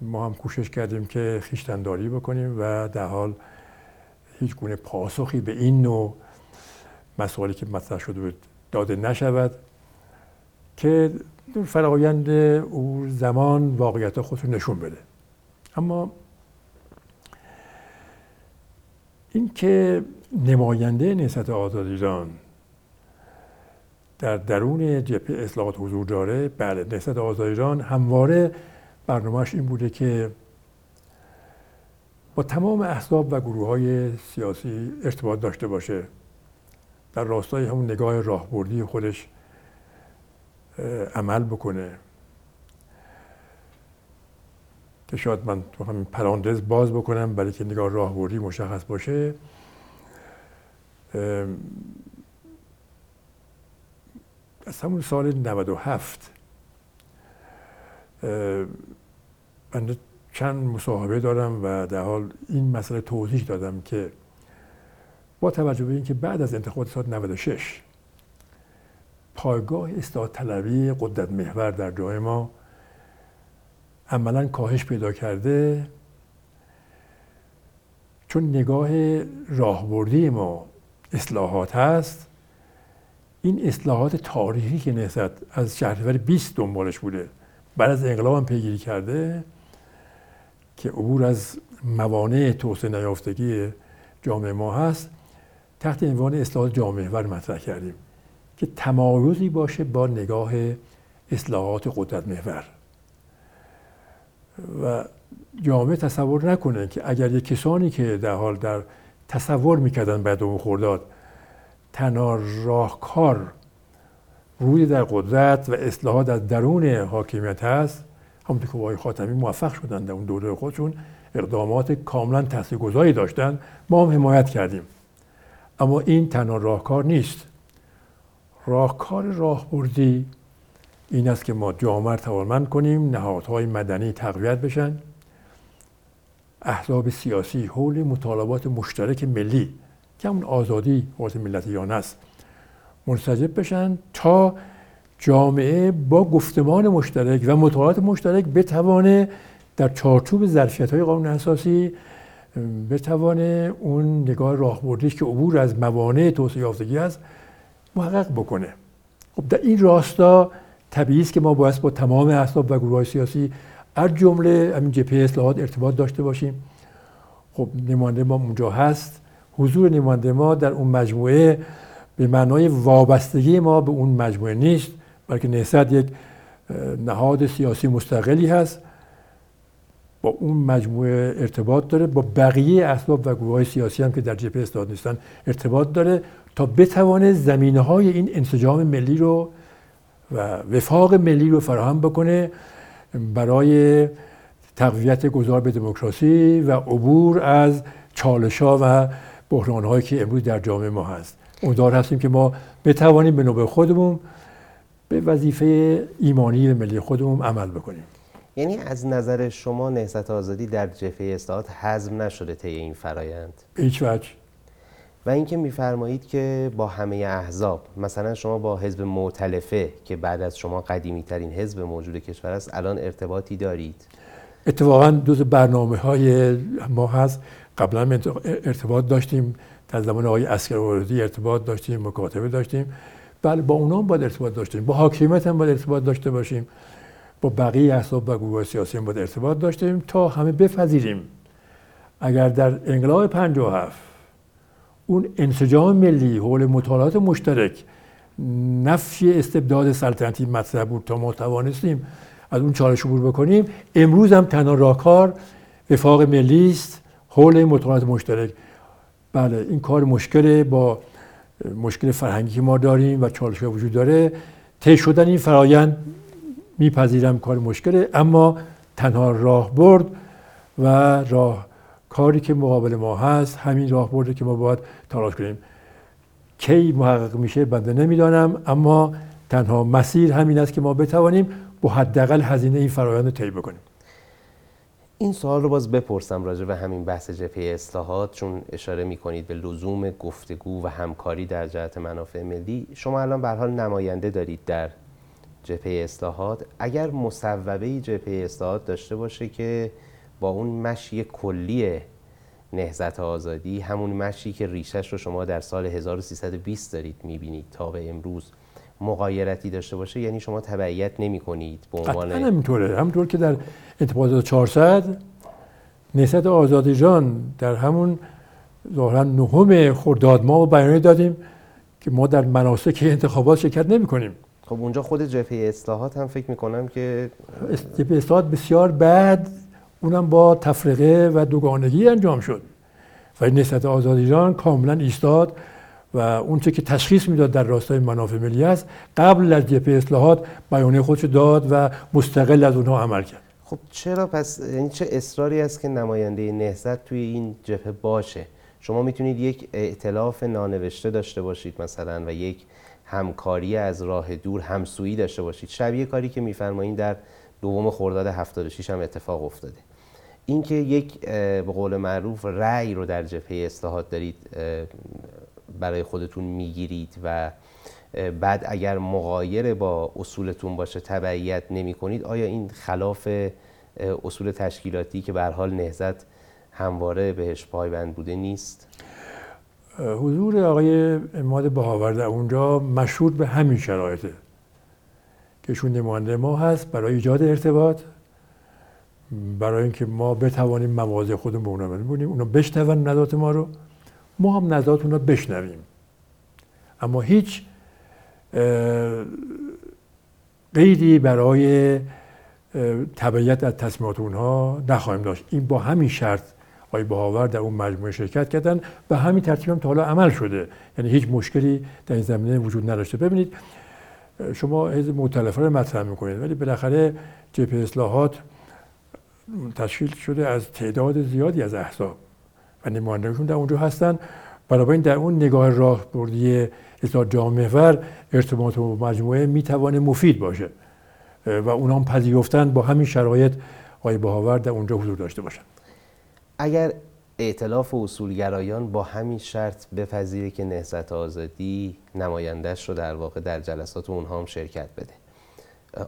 ما هم کوشش کردیم که خیشتنداری بکنیم و در حال هیچ گونه پاسخی به این نوع مسائلی که مطرح شده بود داده نشود. که فرایند او زمان واقعیت خود رو نشون بده. اما اینکه نماینده نسبت آزاد ایران در درون جبهه اصلاحات حضور داره بله نسبت آزاد ایران همواره برنامهش این بوده که با تمام احزاب و گروه های سیاسی ارتباط داشته باشه. در راستای همون نگاه راهبردی خودش عمل بکنه. که شاید من تو همین پراندز باز بکنم برای که نگاه راهبردی مشخص باشه. از همون سال 97 من چند مصاحبه دارم و در حال این مسئله توضیح دادم که با توجه به اینکه بعد از انتخابات سال 96 پایگاه اصلاح طلبی قدرت محور در جای ما عملا کاهش پیدا کرده چون نگاه راهبردی ما اصلاحات هست این اصلاحات تاریخی که نسبت از شهریور 20 دنبالش بوده بعد از انقلاب هم پیگیری کرده که عبور از موانع توسعه نیافتگی جامعه ما هست تحت عنوان اصلاحات جامعه مطرح کردیم. که تمایزی باشه با نگاه اصلاحات قدرت محور. و جامعه تصور نکنه که اگر یک کسانی که در حال در تصور می‌کردن بعد اون خورداد تنها راهکار روی در قدرت و اصلاحات از درون حاکمیت هست همونطور که آقای خاتمی موفق شدن در اون دوره خودشون اقدامات کاملا تاثیرگذاری داشتن ما هم حمایت کردیم. اما این تنها راهکار نیست. راهکار راهبردی این است که ما جامعه توانمند کنیم نهادهای مدنی تقویت بشن. احزاب سیاسی حول مطالبات مشترک ملی که همون آزادی حوض ملت ایران است منسجب بشن تا جامعه با گفتمان مشترک و مطالعات مشترک بتوانه در چارچوب ظرفیت های قانون اساسی بتوانه اون نگاه راهبردی که عبور از موانع توسعه یافتگی است محقق بکنه. خب در این راستا طبیعی است که ما باید با تمام احزاب و گروه سیاسی از جمله همین جبهه اصلاحات ارتباط داشته باشیم. خب نماینده ما اونجا هست. حضور نماینده ما در اون مجموعه به معنای وابستگی ما به اون مجموعه نیست بلکه نهضت یک نهاد سیاسی مستقلی هست. با اون مجموعه ارتباط داره. با بقیه اسباب و گروه های سیاسی هم که در جبهه اصلاحات نیستن ارتباط داره. تا بتوانه زمینه های این انسجام ملی رو و وفاق ملی رو فراهم بکنه برای تقویت گذار به دموکراسی و عبور از چالش ها و بحران هایی که امروز در جامعه ما هست. امیدوار هستیم که ما بتوانیم به نوبه خودمون به وظیفه ایمانی و ملی خودمون عمل بکنیم. یعنی از نظر شما نهضت آزادی در جبهه اصلاحات حزم نشده طی این فرایند؟ هیچ وجه. و اینکه میفرمایید که با همه احزاب مثلا شما با حزب معتلفه که بعد از شما قدیمی ترین حزب موجود کشور است الان ارتباطی دارید؟ اتفاقا دو برنامه های ما هست. قبلا ارتباط داشتیم. در زمان آقای اسکر ارتباط داشتیم مکاتبه داشتیم. بله با اونا هم باید ارتباط داشتیم با حاکمیت هم باید ارتباط داشته باشیم. با بقیه احزاب و گروه سیاسی هم باید ارتباط داشتیم تا همه بپذیریم. اگر در انقلاب 57 اون انسجام ملی حول مطالعات مشترک نفی استبداد سلطنتی مطرح بود تا ما توانستیم از اون چالش عبور بکنیم. امروز هم تنها راهکار وفاق ملی است حول مطالعات مشترک. بله این کار مشکل با مشکل فرهنگی که ما داریم و چالش وجود داره. طی شدن این فرایند میپذیرم کار مشکله اما تنها راه برد و راه کاری که مقابل ما هست همین راه برده که ما باید تلاش کنیم. کی محقق میشه بنده نمی‌دانم اما تنها مسیر همین است که ما بتوانیم با حداقل هزینه این فرایند رو طی بکنیم. این سوال رو باز بپرسم راجع به همین بحث جبهه اصلاحات چون اشاره می‌کنید به لزوم گفتگو و همکاری در جهت منافع ملی. شما الان به حال نماینده دارید در جبهه اصلاحات. اگر مصوبه جبهه اصلاحات داشته باشه که با اون مشی کلی نهزت آزادی همون مشی که ریشش رو شما در سال 1320 دارید می‌بینید تا به امروز مقایرتی داشته باشه یعنی شما تبعیت نمی کنید به عنوان همینطوره. همونطور که در انتخابات 400 نهضت آزادی جان در همون ظاهرا نهم خرداد ما بیانیه دادیم که ما در مناسک انتخابات شرکت نمی کنیم خب اونجا خود جبهه اصلاحات هم فکر می‌کنم که جبهه اصلاحات بسیار بعد اونم با تفرقه و دوگانگی انجام شد. و نسبت آزادیجان کاملا ایستاد و اون چه که تشخیص می‌داد در راستای منافع ملی است قبل از جبهه اصلاحات بیانیه خودش داد و مستقل از اونها عمل کرد. خب چرا پس یعنی چه اصراری است که نماینده نهضت توی این جبهه باشه؟ شما می‌تونید یک ائتلاف نانوشته داشته باشید مثلا و یک همکاری از راه دور همسویی داشته باشید. شبیه کاری که میفرمایید در دوم خرداد 76 هم اتفاق افتاده. اینکه یک به قول معروف رأی رو در جبهه اصلاحات دارید برای خودتون می‌گیرید و بعد اگر مغایر با اصولتون باشه تبعیت نمی کنید آیا این خلاف اصول تشکیلاتی که به حال نهزت همواره بهش پایبند بوده نیست؟ حضور آقای اماد بهاور در اونجا مشهور به همین شرایطه که شون نماینده ما هست برای ایجاد ارتباط برای اینکه ما بتوانیم مواضع خودمون به اونا ببینیم اونا بشنون نظرات ما رو ما هم نظرات اونا بشنویم. اما هیچ قیدی برای تبعیت از تصمیمات اونها نخواهیم داشت. این با همین شرط آقای بهاور در اون مجموعه شرکت کردن. و همین ترتیب هم تا حالا عمل شده. یعنی هیچ مشکلی در این زمینه وجود نداشته. ببینید شما حزب مختلفه رو مطرح می‌کنید. ولی بالاخره جبهه اصلاحات تشکیل شده از تعداد زیادی از احزاب و نمایندگانشون در اونجا هستن. بنابراین در اون نگاه راه بردی اصلاح جامعه ارتباط و مجموعه می‌توانه مفید باشه. و اونا هم پذیرفتن با همین شرایط آقای بهاور در اونجا حضور داشته باشن. اگر ائتلاف و اصولگرایان با همین شرط بپذیره که نهضت آزادی نمایندهش رو در واقع در جلسات اونها هم شرکت بده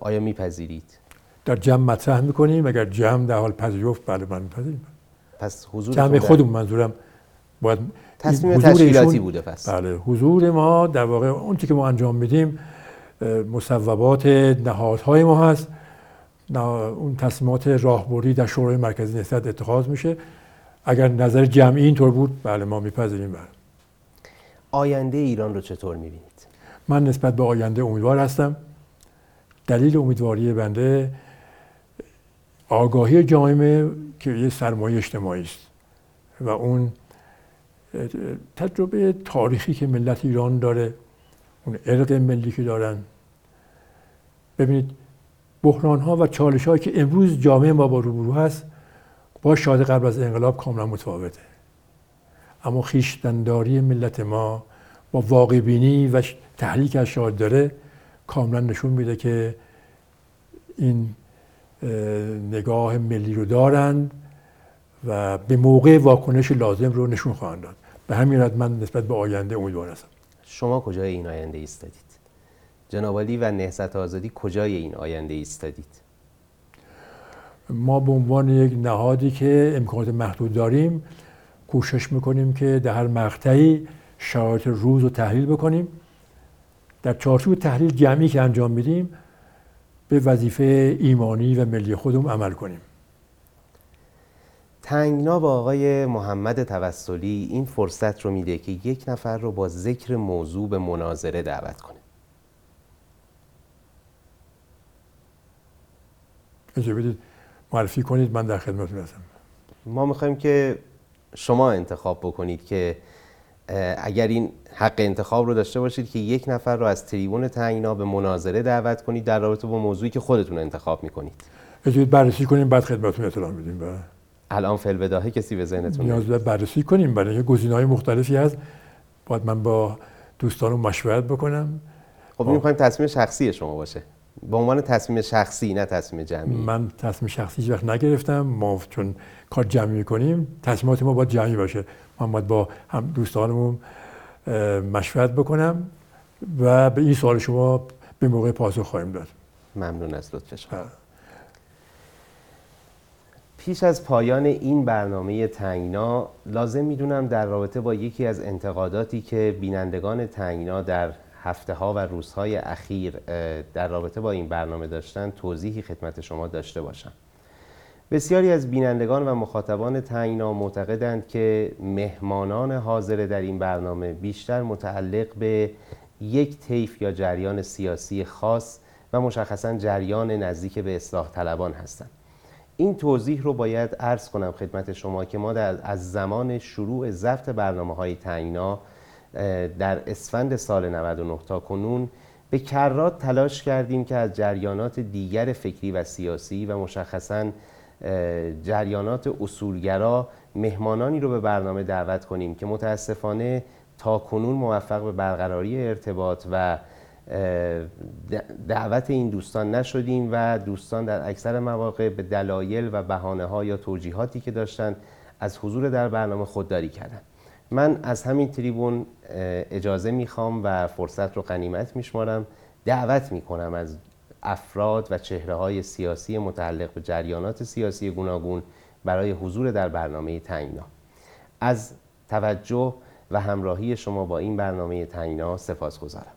آیا میپذیرید؟ در جمع مطرح می‌کنیم اگر جمع در حال پذیرفت بله من میپذیریم پس حضور جمع خودم. منظورم باید تصمیم تشکیلاتی بوده پس. بله حضور ما در واقع اون که ما انجام میدیم مصوبات نهادهای ما هست. اون تصمیمات راهبردی در شورای مرکزی نهضت اتخاذ میشه. اگر نظر جمعی اینطور بود بله ما میپذیریم بله. آینده ایران رو چطور می‌بینید؟ من نسبت به آینده امیدوار هستم. دلیل امیدواری بنده آگاهی جامعه که یه سرمایه اجتماعی است و اون تجربه تاریخی که ملت ایران داره اون ارق ملی که دارن. ببینید بحران ها و چالش هایی که امروز جامعه ما با روبرو هست با شاید قبل از انقلاب کاملا متفاوته. اما خیشتنداری ملت ما با واقع بینی و تحلیل که داره کاملا نشون میده که این نگاه ملی رو دارند و به موقع واکنش لازم رو نشون خواهند داد. به همین رد من نسبت به آینده امیدوار هستم. شما کجای این آینده ایستادید؟ جنابالی و نهضت آزادی کجای این آینده ایستادید؟ ما به عنوان یک نهادی که امکانات محدود داریم کوشش می‌کنیم که در هر مقطعی شرایط روز رو تحلیل بکنیم. در چارچوب تحلیل جمعی که انجام میدیم به وظیفه ایمانی و ملی خودمون عمل کنیم. تنگنا با آقای محمد توسلی این فرصت رو میده که یک نفر رو با ذکر موضوع به مناظره دعوت کنه. اجازه بدید معرفی کنید من در خدمتتون هستم ما می‌خوایم که شما انتخاب بکنید که اگر این حق انتخاب رو داشته باشید که یک نفر رو از تریبون تنگنا به مناظره دعوت کنید در رابطه با موضوعی که خودتون انتخاب می‌کنید. اجازه بررسی کنیم بعد خدمتتون اطلاع میدیم. بله. الان فعل بداهه کسی به ذهنتون نیاز به بررسی کنیم. برای اینکه گزینه‌های مختلفی هست. باید من با دوستانم مشورت بکنم. خب می‌خوایم تصمیم شخصی شما باشه. به عنوان تصمیم شخصی نه تصمیم جمعی. من تصمیم شخصی هیچ وقت نگرفتم. ما چون کار جمعی می‌کنیم تصمیمات ما باید جمعی باشه. من باید با هم دوستانمون مشورت بکنم و به این سوال شما به موقع پاسخ خواهیم داد. ممنون از لطف شما. پیش از پایان این برنامه تنگنا لازم می‌دونم در رابطه با یکی از انتقاداتی که بینندگان تنگنا در هفته ها و روزهای اخیر در رابطه با این برنامه داشتن توضیحی خدمت شما داشته باشم. بسیاری از بینندگان و مخاطبان تنگنا معتقدند که مهمانان حاضر در این برنامه بیشتر متعلق به یک طیف یا جریان سیاسی خاص و مشخصا جریان نزدیک به اصلاح طلبان هستند. این توضیح رو باید عرض کنم خدمت شما که ما در از زمان شروع ضبط برنامه های تنگنا در اسفند سال 99 تا کنون به کرات تلاش کردیم که از جریانات دیگر فکری و سیاسی و مشخصا جریانات اصولگرا مهمانانی رو به برنامه دعوت کنیم که متاسفانه تا کنون موفق به برقراری ارتباط و دعوت این دوستان نشدیم و دوستان در اکثر مواقع به دلایل و بهانه ها یا توجیهاتی که داشتند از حضور در برنامه خودداری کردند من از همین تریبون اجازه می‌خوام و فرصت رو قنیمت میشمارم. دعوت می‌کنم از افراد و چهره های سیاسی متعلق به جریانات سیاسی گوناگون برای حضور در برنامه تنگنا. از توجه و همراهی شما با این برنامه تنگنا سپاس گذارم